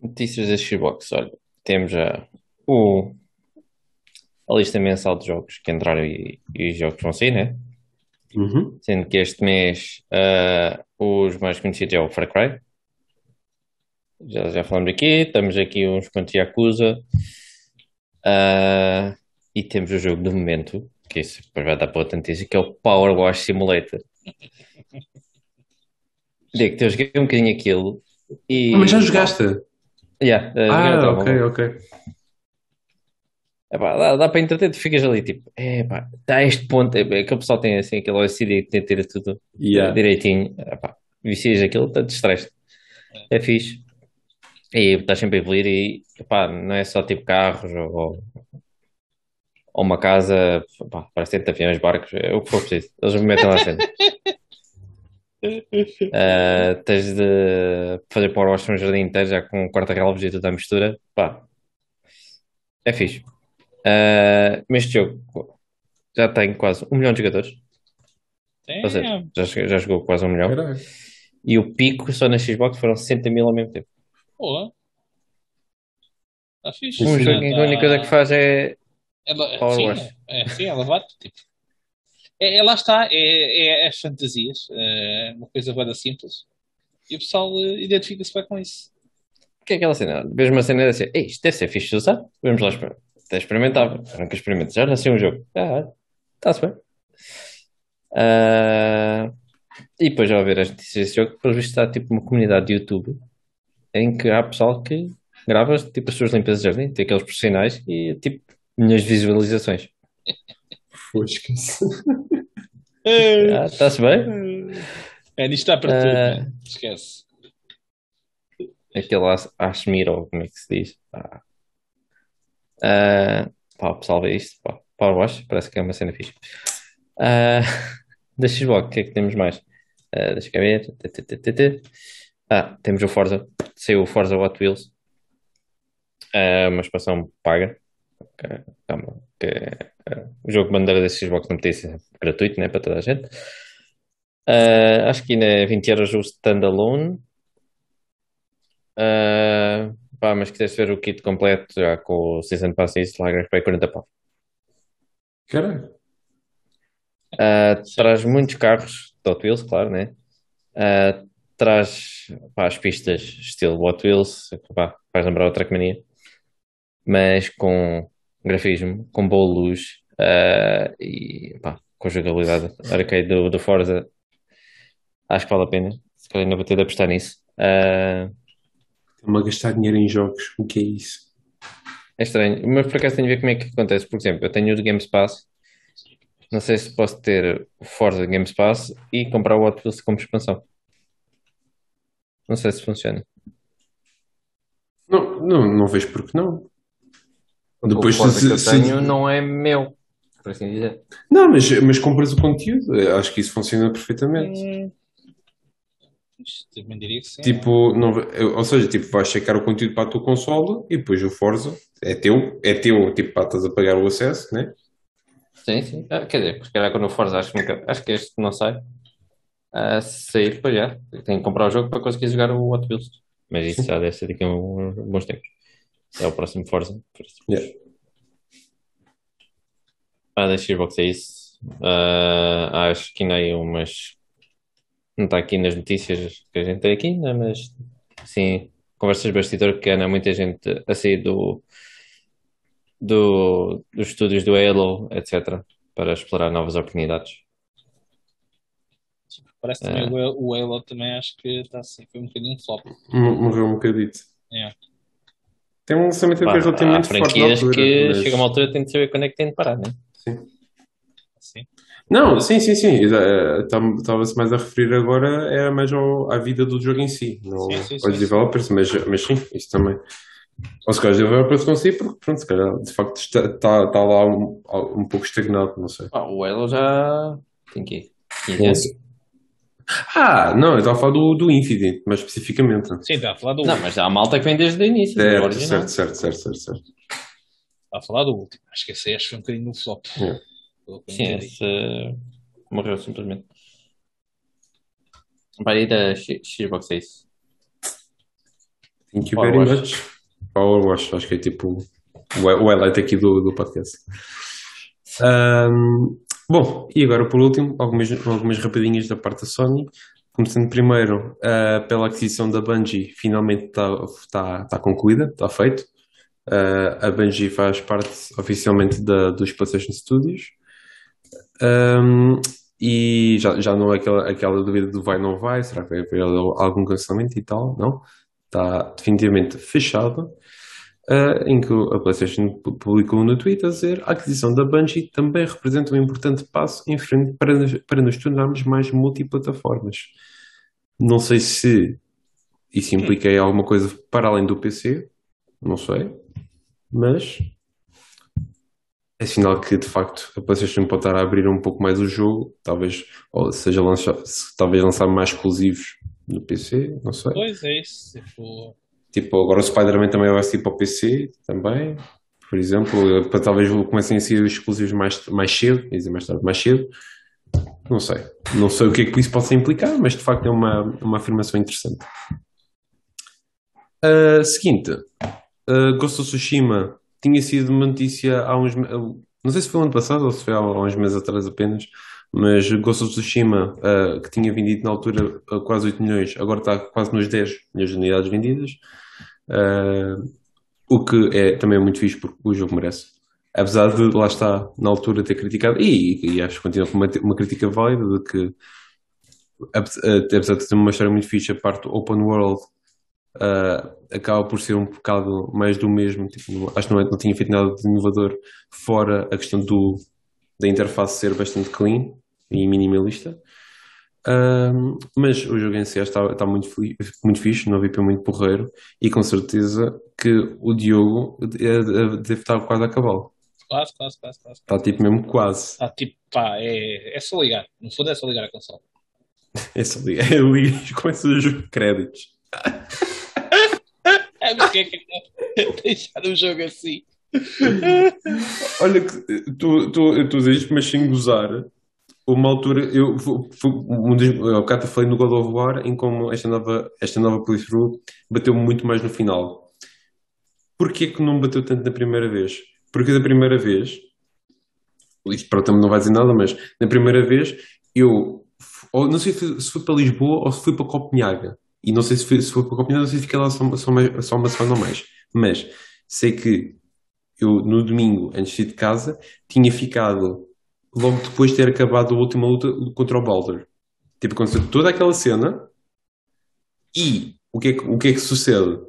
Notícias da Xbox, olha, temos já o, a lista mensal de jogos que entraram e, e os jogos vão sair, né? Uhum. Sendo que este mês ah, os mais conhecidos é o Far Cry. Já, já falamos aqui, estamos aqui uns quantos Yakuza. Ah, e temos o jogo do momento, que isso depois vai dar para outra notícia, que é o Power Wash Simulator. Digo que eu joguei um bocadinho aquilo e. Ah, mas já jogaste? Yeah, eh, Ah, ok, ok. Epá, dá, dá para entreter, tu ficas ali tipo, epá, está a este ponto, é, que o pessoal tem assim aquele OCD que tem que ter tudo Yeah. direitinho, epá, vicias aquilo, está de estresse, é fixe. E estás sempre a evoluir e epá, não é só tipo carros ou, ou uma casa, epá, parece ter aviões, barcos, é o que for preciso, eles me metem lá sempre. [LAUGHS] Ah, tens de fazer power wash no jardim inteiro já com um quarta-relvos e tudo à mistura, pá, é fixe. Ah, mas este jogo já tem quase um milhão de jogadores. Ou seja, já, já jogou quase um milhão. Caralho. E o pico só na Xbox foram 60 mil ao mesmo tempo. Pô, Está fixe. Um Sim. jogo em que a única coisa que faz é. Ela, Power sim, wash. é, sim, ela bate, tipo. É, é, lá está, é, é as fantasias, é uma coisa bem simples. E o pessoal eh, identifica-se bem com isso. O que é aquela cena? Vejo uma cena dessa. Ei, isto deve ser fixe de usar. Vamos lá experimentar. Até experimentava. Eu nunca experimento. Já nasceu um jogo. Ah, está-se bem. Ah, e depois já ver as notícias desse jogo, pelo visto está tipo uma comunidade de YouTube em que há pessoal que grava tipo as suas limpezas de jardim, tem aqueles profissionais e tipo de visualizações. Fosca-se. Ah, está-se bem? É, nisto está para tudo, Ah. né? esquece. aquele As- Ashmir, ou como é que se diz? Pá. Ah, pá, o pessoal vê isto, pá, Power Wash, parece que é uma cena fixe. Ah, [LAUGHS] da Xbox, o que é que temos mais? Ah, deixa eu ver. Ah, temos o Forza, saiu o Forza Hot Wheels, Ah, uma expansão paga. Ok, Calma, que ah, o jogo bandeira da Xbox não podia ser gratuito, né, para toda a gente. Ah, acho que ainda é 20 euros o standalone. Ah, pá, mas quiseste ver o kit completo já com o Season Pass e isso, lá para 40 pau. Caralho. Ah, traz muitos carros de Hot Wheels, claro, né? Ah, traz pá, as pistas estilo Hot Wheels, pá, faz lembrar o Trackmania, mas com grafismo, com boa luz ah, e pá, com jogabilidade arcade do, do Forza. Acho que vale a pena. Se calhar ainda vou ter de apostar nisso. Ah, Estão-me a gastar dinheiro em jogos. O que é isso? É estranho, mas por acaso tenho a ver como é que acontece. Por exemplo, eu tenho o do Games Pass, não sei se posso ter o Forza Games Pass e comprar o Hot Wheels como expansão. Não sei se funciona. Não, não, não vejo porque não. Depois o se- que eu se- tenho não é meu, por assim dizer. Não, mas, mas compras o conteúdo. Eu Acho que isso funciona perfeitamente. Hum, Também diria que sim. Tipo, não, eu- ou seja, tipo, vais checar o conteúdo para a tua consola e depois o Forza é teu, é teu, tipo, pá, estás a pagar o acesso, né? Sim, sim. Ah, quer dizer, se calhar quando o Forza acho que, nunca- acho que este não sai. Se sair, depois já. Tenho que comprar o jogo para conseguir jogar o Hot Wheels. Mas isso já deve ser daqui a uns bons tempos. É o próximo Forza. Yeah. Ah, da Xbox é isso. Ah, acho que ainda há umas. Não está aqui nas notícias que a gente tem aqui, ainda, mas sim, conversas de bastidor que anda muita gente a sair do, do, dos estúdios do Halo, etc., para explorar novas oportunidades. Parece É. também o Halo- o Halo também acho que está assim, foi um bocadinho flop. Morreu um bocadito. Yeah. Tem um lançamento Pá, há relativamente forte na altura, que mas- chega uma altura tem de saber quando é que tem de parar, né? Assim. Não, sim, sim, sim. Estava-se mais a referir agora, era mais ao- à vida do jogo em si, não Sim, sim, aos sim, developers, mas, mas sim, isso também. Ou se calhar os developers estão si, porque pronto, se calhar de facto está, está, está lá um, um pouco estagnado, não sei. Ah, o Halo já tem que 15 anos. Ah, não, eu estava a falar do, do Infinite, mais especificamente. Sim, está a falar do Não, último. mas há a malta que vem desde o início, do Certo, original. certo, certo, certo, certo, certo. Está a falar do último. Acho que esse aí acho que foi um bocadinho no flop. Eu Sim, esse morreu simplesmente. Vai ir da Xbox é isso. Thank you Power very Wash. much. Power Wash, acho que é tipo o o highlight aqui do, do podcast. Ahm, bom, e agora por último, algumas, algumas rapidinhas da parte da Sony. Começando primeiro ah, pela aquisição da Bungie, finalmente está tá, tá concluída, está feito. Ah, a Bungie faz parte oficialmente da, dos PlayStation Studios. Ahm, e já, já não é aquela, aquela dúvida do vai não vai, será que vai haver algum cancelamento e tal? Não. Está definitivamente fechada. Uh, em que a PlayStation pu- publicou no Twitter a dizer a aquisição da Bungie também representa um importante passo em frente para nos, para nos tornarmos mais multiplataformas. Não sei se isso implica aí alguma coisa para além do PC, não sei, mas é sinal que de facto a PlayStation pode estar a abrir um pouco mais o jogo, talvez, seja, lançar, se- talvez lançar mais exclusivos no PC, não sei. Pois é isso. Tipo, Tipo, agora o Spider-Man também vai sair para o PC também, por exemplo, para talvez comecem a ser exclusivos mais, mais cedo, dizer, mais tarde, mais cedo. Não sei. Não sei o que é que isso possa implicar, mas de facto é uma, uma afirmação interessante. Ah, seguinte, ah, Ghost of Tsushima tinha sido uma notícia há uns. Não sei se foi ano passado ou se foi há, uns meses atrás apenas, mas Ghost of Tsushima, ah, que tinha vendido na altura quase 8 milhões, agora está quase nos 10 milhões de unidades vendidas. Ah, o que é também muito fixe porque o jogo merece. Apesar de lá está, na altura, ter criticado, e, e acho que continua com uma, uma crítica válida de que, eh, apesar de ter uma história muito fixe, a parte open world ah, acaba por ser um bocado mais do mesmo. Tipo, acho que não, é- não tinha feito nada de inovador, fora a questão do, da interface ser bastante clean e minimalista. Ahm, mas o jogo em si está, está muito, muito fixe, não vi para muito porreiro, e com certeza que o Diogo eh, eh, deve estar quase a acabá-lo. quase, quase, quase, quase. Está tipo mesmo quase. Está tipo, pá, é, é só ligar. No fundo é só ligar a consola. [LAUGHS] É só ligar, é ligar e começa de créditos. É, mas quem é que é [LAUGHS] deixar o jogo assim? Olha, que tu, tu, eu estou a dizer isto, mas sem gozar. Uma altura, eu, fu- fu- um dos, há bocado falei no God of War, em como esta nova, esta nova playthrough bateu muito mais no final. Porquê que não bateu tanto na primeira vez? Porque da primeira vez, isto para também não vai dizer nada, mas na primeira vez eu, ou não sei se se fui para Lisboa ou se fui para Copenhaga. E não sei se fui, se fui para Copenhaga, não sei se fiquei lá só, só, mais- só uma semana ou mais. Mas sei que eu no domingo, antes de ir de casa, tinha ficado logo depois de ter acabado a última luta contra o Baldur. Tipo, aconteceu toda aquela cena e o que é que, o que, é que sucede?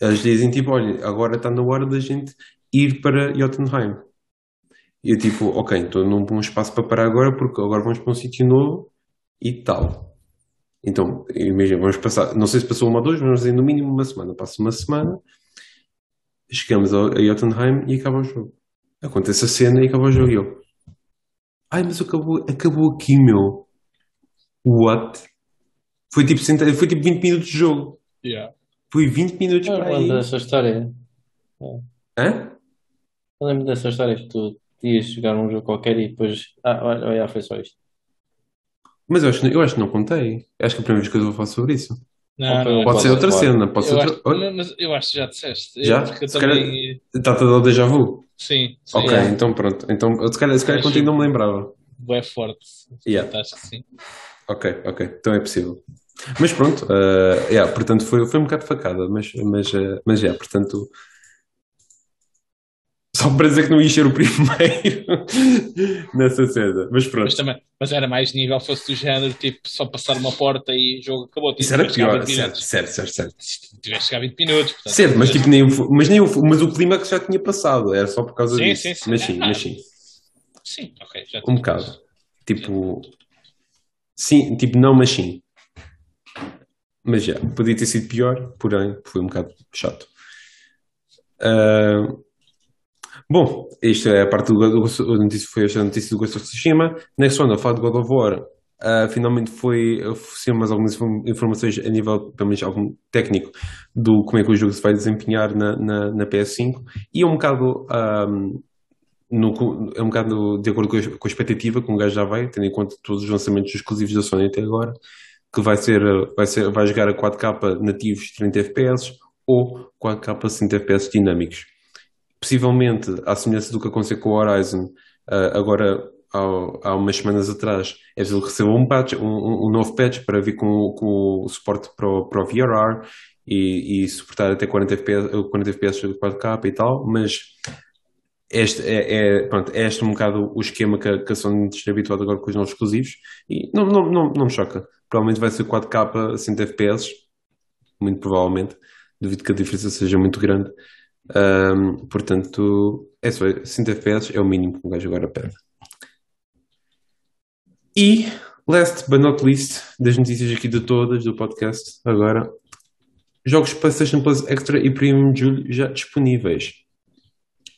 Eles dizem tipo, olha, agora está na hora da gente ir para Jotunheim. E eu tipo, ok, então não bom espaço para parar agora porque agora vamos para um sítio novo e tal. Então, imagina, vamos passar, não sei se passou uma ou duas, vamos dizer no mínimo uma semana. Passa uma semana, chegamos a Jotunheim e acaba o jogo. Acontece a cena e acaba o jogo e eu. Ai, mas acabou, acabou aqui, meu. What? Foi tipo, senta- foi tipo 20 minutos de jogo. Yeah. Foi 20 minutos Eu para aí. lembro dessa história. Hã? Eu lembro dessa história que tu ias jogar um jogo qualquer e depois. Ah, olha, olha, foi só isto. Mas eu acho, eu acho que não contei. Acho que é a primeira vez que eu vou falar sobre isso. Não, Ou foi não, um Pode ser outra Claro. cena, pode ser eu outra. acho, Olha, não, mas eu acho que já disseste. Já? Eu, porque eu Se calhar- também. está-te a dar o déjà vu? Sim, sim. Ok, Yeah. então pronto. Então, eu se calhar, se calhar contigo não me lembrava. É forte. Yeah. Acho que sim. Ok, ok. Então é possível. Mas pronto, eh, yeah, portanto foi, foi um bocado facada, mas, mas, eh, mas yeah, portanto. Só para dizer que não ia ser o primeiro [LAUGHS] nessa cena. Mas pronto. Mas, também, mas era mais nível, fosse do género, tipo, só passar uma porta e o jogo acabou. Tipo, Isso era que pior, 20 certo, certo, certo, certo. Tiveste que jogar 20 minutos. portanto, Certo, mas tipo, nem, o- mas, nem o, mas o clímax já tinha passado, era só por causa Sim, disso. sim, sim. Mas sim, mas sim. Sim, ok. Já Um bocado. Tipo. Sim, tipo, não, mas sim. Mas já, podia ter sido pior, porém foi um bocado chato. Ah, bom, isto é a parte do, do, do notícia, foi esta notícia do Ghost of Tsushima. Next one, a falar de God of War, ah, finalmente foi oferecer mais algumas inform- informações a nível, pelo menos algum técnico, do como é que o jogo se vai desempenhar na, na, na PS5 e é um bocado. ah, no, é um bocado de acordo com a, com a expectativa que um gajo já vai, tendo em conta todos os lançamentos exclusivos da Sony até agora, que vai ser, vai ser, vai jogar a 4K nativos 30 FPS ou 4K 60 FPS dinâmicos. Possivelmente, à semelhança do que aconteceu com o Horizon, eh, agora há, há umas semanas atrás, é que receba um patch, um, um- novo patch para vir com, com o suporte para o, para o VRR e, e suportar até 40 FPS, 40 FPS de 4K e tal, mas este é, é, pronto, é este um bocado o esquema que que a Sony está habituada agora com os novos exclusivos e não, não, não, não me choca. Provavelmente vai ser 4K a 100 FPS, muito provavelmente. Duvido que a diferença seja muito grande. Ahm, portanto, é só 100 FPS é o mínimo que um gajo agora pede. E, last but not least, das notícias aqui de todas do podcast, agora, jogos PlayStation Plus Extra e Premium de julho já disponíveis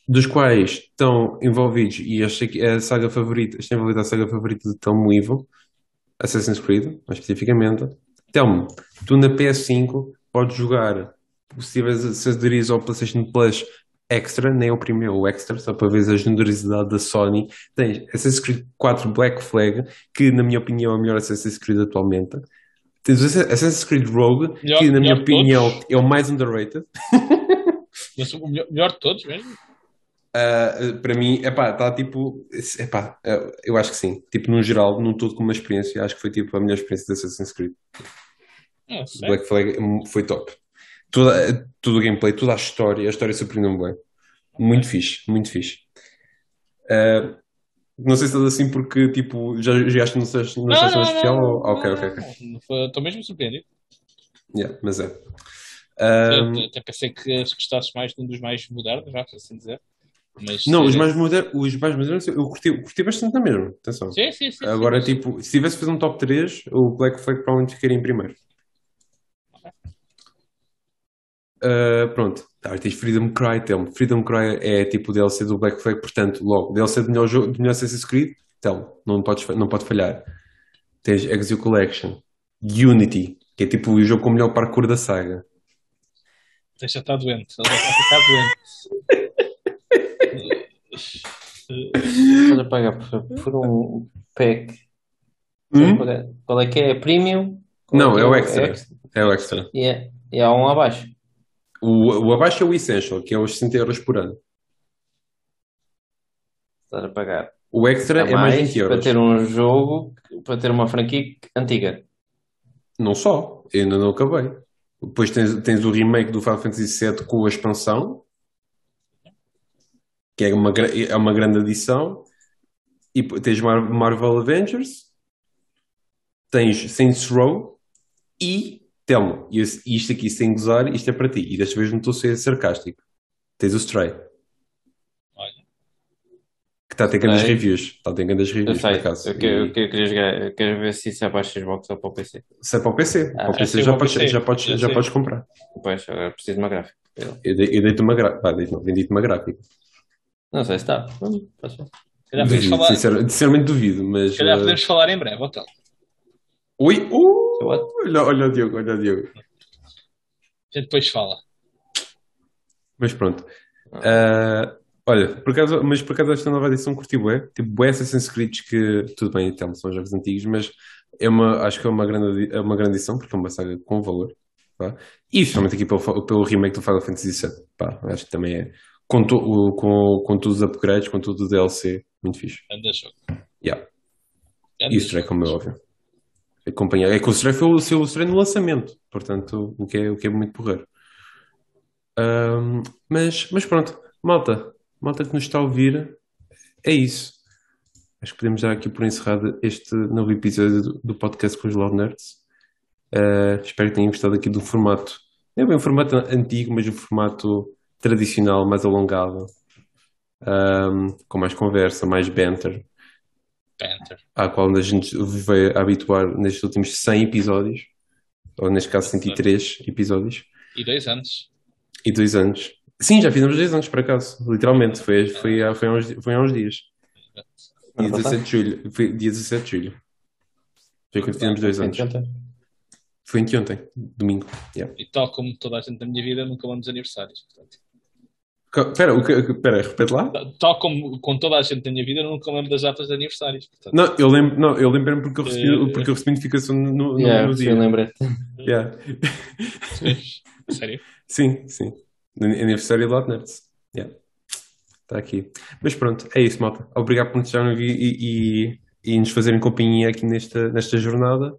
dos quais estão envolvidos, e esta é a saga favorita, está envolvida a saga favorita de Telmo Ivo, Assassin's Creed, mais especificamente. Telmo, tu na PS5 podes jogar, se tiveres aderires ao PlayStation Plus Extra, nem o primeiro, o Extra, só para ver a generosidade da Sony, tens Assassin's Creed 4 Black Flag, que na minha opinião é o melhor Assassin's Creed atualmente. Tens Assassin's Creed Rogue, Melhor- que na minha de todos. opinião é o mais underrated. [LAUGHS] Mas o melhor, melhor de todos mesmo. Uh, para mim, epá, está tipo, epá, eu acho que sim. Tipo, no geral, num todo como uma experiência, acho que foi tipo a melhor experiência de Assassin's Creed. Sei. Black Flag hum, foi top. Toda, todo o gameplay, toda a história, a história surpreendeu-me bem. Muito fixe, muito fixe. Uh, não sei se estás assim porque, tipo, já jogaste no sexto especial? ou- Ok, ok, ok. não, não. Estou mesmo surpreendido. Yeah, mas é. Eu Um, Até pensei que gostasses mais de um dos mais modernos, já, por assim dizer. Mas, não, os eh, mais modernos, os mais modernos eu curti, curti bastante na mesma. Atenção. Sim, sim, sim. Agora, sim. tipo, se tivesse fazer um top 3, o Black Flag provavelmente ficaria em primeiro. Uh, pronto, tá, tens Freedom Cry, Telmo. Freedom Cry é tipo o DLC do Black Flag, portanto, logo, DLC de melhor, jogo, de melhor Assassin's Creed, Telmo, não, podes, não pode falhar. Tens Exile Collection, Unity, que é tipo o jogo com o melhor parkour da saga. Deixa estar doente. Ele a ficar doente. Estás a pagar por, por um pack. Hum? pagar- Qual é que é? Premium? Qual Não, que é o extra. É o extra. E, é, e há um abaixo. O, o abaixo é o Essential, que é os 60 euros por ano. Estás a pagar. O extra a é mais 20 para euros. ter um jogo, para ter uma franquia antiga. Não só, eu ainda não acabei. Depois tens, tens o remake do Final Fantasy VII com a expansão, que é uma, é uma grande adição. E tens Mar- Marvel Avengers, tens Saints Row e Telmo, e isto aqui sem gozar, isto é para ti. E desta vez não estou a ser sarcástico. Tens o Stray, Olha, que está a ter grandes reviews. Está a ter grandes Eu reviews, por sei, acaso. eu, que- eu, que- eu queria jogar, eu quero ver se isso é para Xbox ou para o PC. Se é para o PC, para o Ah, PC é já para o podes, PC, já podes, já já sei. podes comprar. Depois, agora preciso de uma gráfica. Eu, dei- eu dei-te uma gráfica. Vendi-te não, vendi-te uma gráfica. Não sei se está. Hum, pode ser. se calhar podemos Duvido, falar, sincer- sinceramente duvido, mas. se calhar eh, podemos falar em breve, hotel. Ui! Uh, olha, olha o Diogo, olha o Diogo. A gente depois fala. Mas pronto. Ah, olha, por acaso, mas por acaso esta nova edição curti bué. Tipo, bué Assassin's Creed que, tudo bem, então, são jogos antigos, mas é uma, acho que é uma grande, é uma grande edição, porque é uma saga com valor. Pá. E especialmente aqui pelo, pelo remake do Final Fantasy VII. Pá, acho que também é, com, to, com, com todos os upgrades, com todo o DLC, muito fixe. Anda jogo. Yeah. Anda E. Stray, como é óbvio. Acompanhar. É que o Stray foi o seu Stray no lançamento, portanto, o que é, o que é muito porreiro. Ahm, mas, mas pronto, malta, malta que nos está a ouvir, é isso. Acho que podemos dar aqui por encerrado este novo episódio do, podcast com os Loud Nerds. Ah, espero que tenham gostado aqui do formato. É bem um formato antigo, mas um formato tradicional, mais alongado, ahm, com mais conversa, mais banter Panther. à qual a gente a habituar nestes últimos 100 episódios, ou neste caso 103 episódios, E dois anos. e dois anos. Sim, já fizemos dois anos, por acaso, literalmente, foi, foi, há, foi, há, uns, foi há uns dias. Dia Ano 17 de julho, foi dia 17 de julho. Foi quando fizemos dois anos. Foi anteontem, domingo. Yeah. E tal como toda a gente na minha vida, nunca dos aniversários. Portanto, Espera, espera, repete lá? tal como com toda a gente na minha vida, eu nunca lembro das datas de aniversários. Portanto, Não, eu lembro, não, eu lembro porque eu recebi, Eh, porque eu recebi notificação no, no, Yeah, no sim, dia. lembrei. Yeah. sério. Sim, sim. Aniversário do Lot Nerds. Yeah. Está aqui. Mas pronto, é isso, malta. Obrigado por nos ouvir e, e, e nos fazerem companhia aqui nesta, nesta jornada.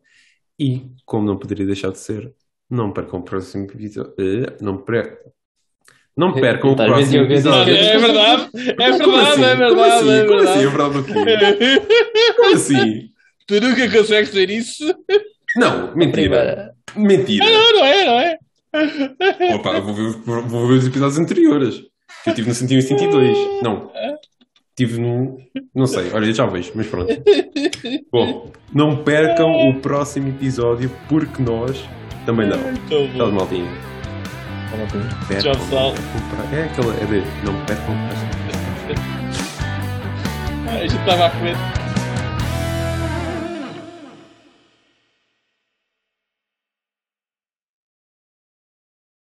E, como não poderia deixar de ser, não percam o próximo episódio. Eh, Não percam. Não percam o próximo episódio. É verdade, é Como assim? verdade, é Como verdade, assim? é Como assim? É verdade. verdade o quê? Como assim? Tu nunca consegues dizer isso? Não, mentira. Primeira. Mentira. Não, não é, não é? Opa, vou ver, vou ver os episódios anteriores. Que eu tive no 182. Não. Tive no. Não sei, olha, já vejo, mas pronto. Bom, não percam o próximo episódio, porque nós também não. Então, Tchau, bom. Maltinho. Percam, Tchau, pessoal. o pra- É aquela. É de. Não percam o próximo A gente estava a comer.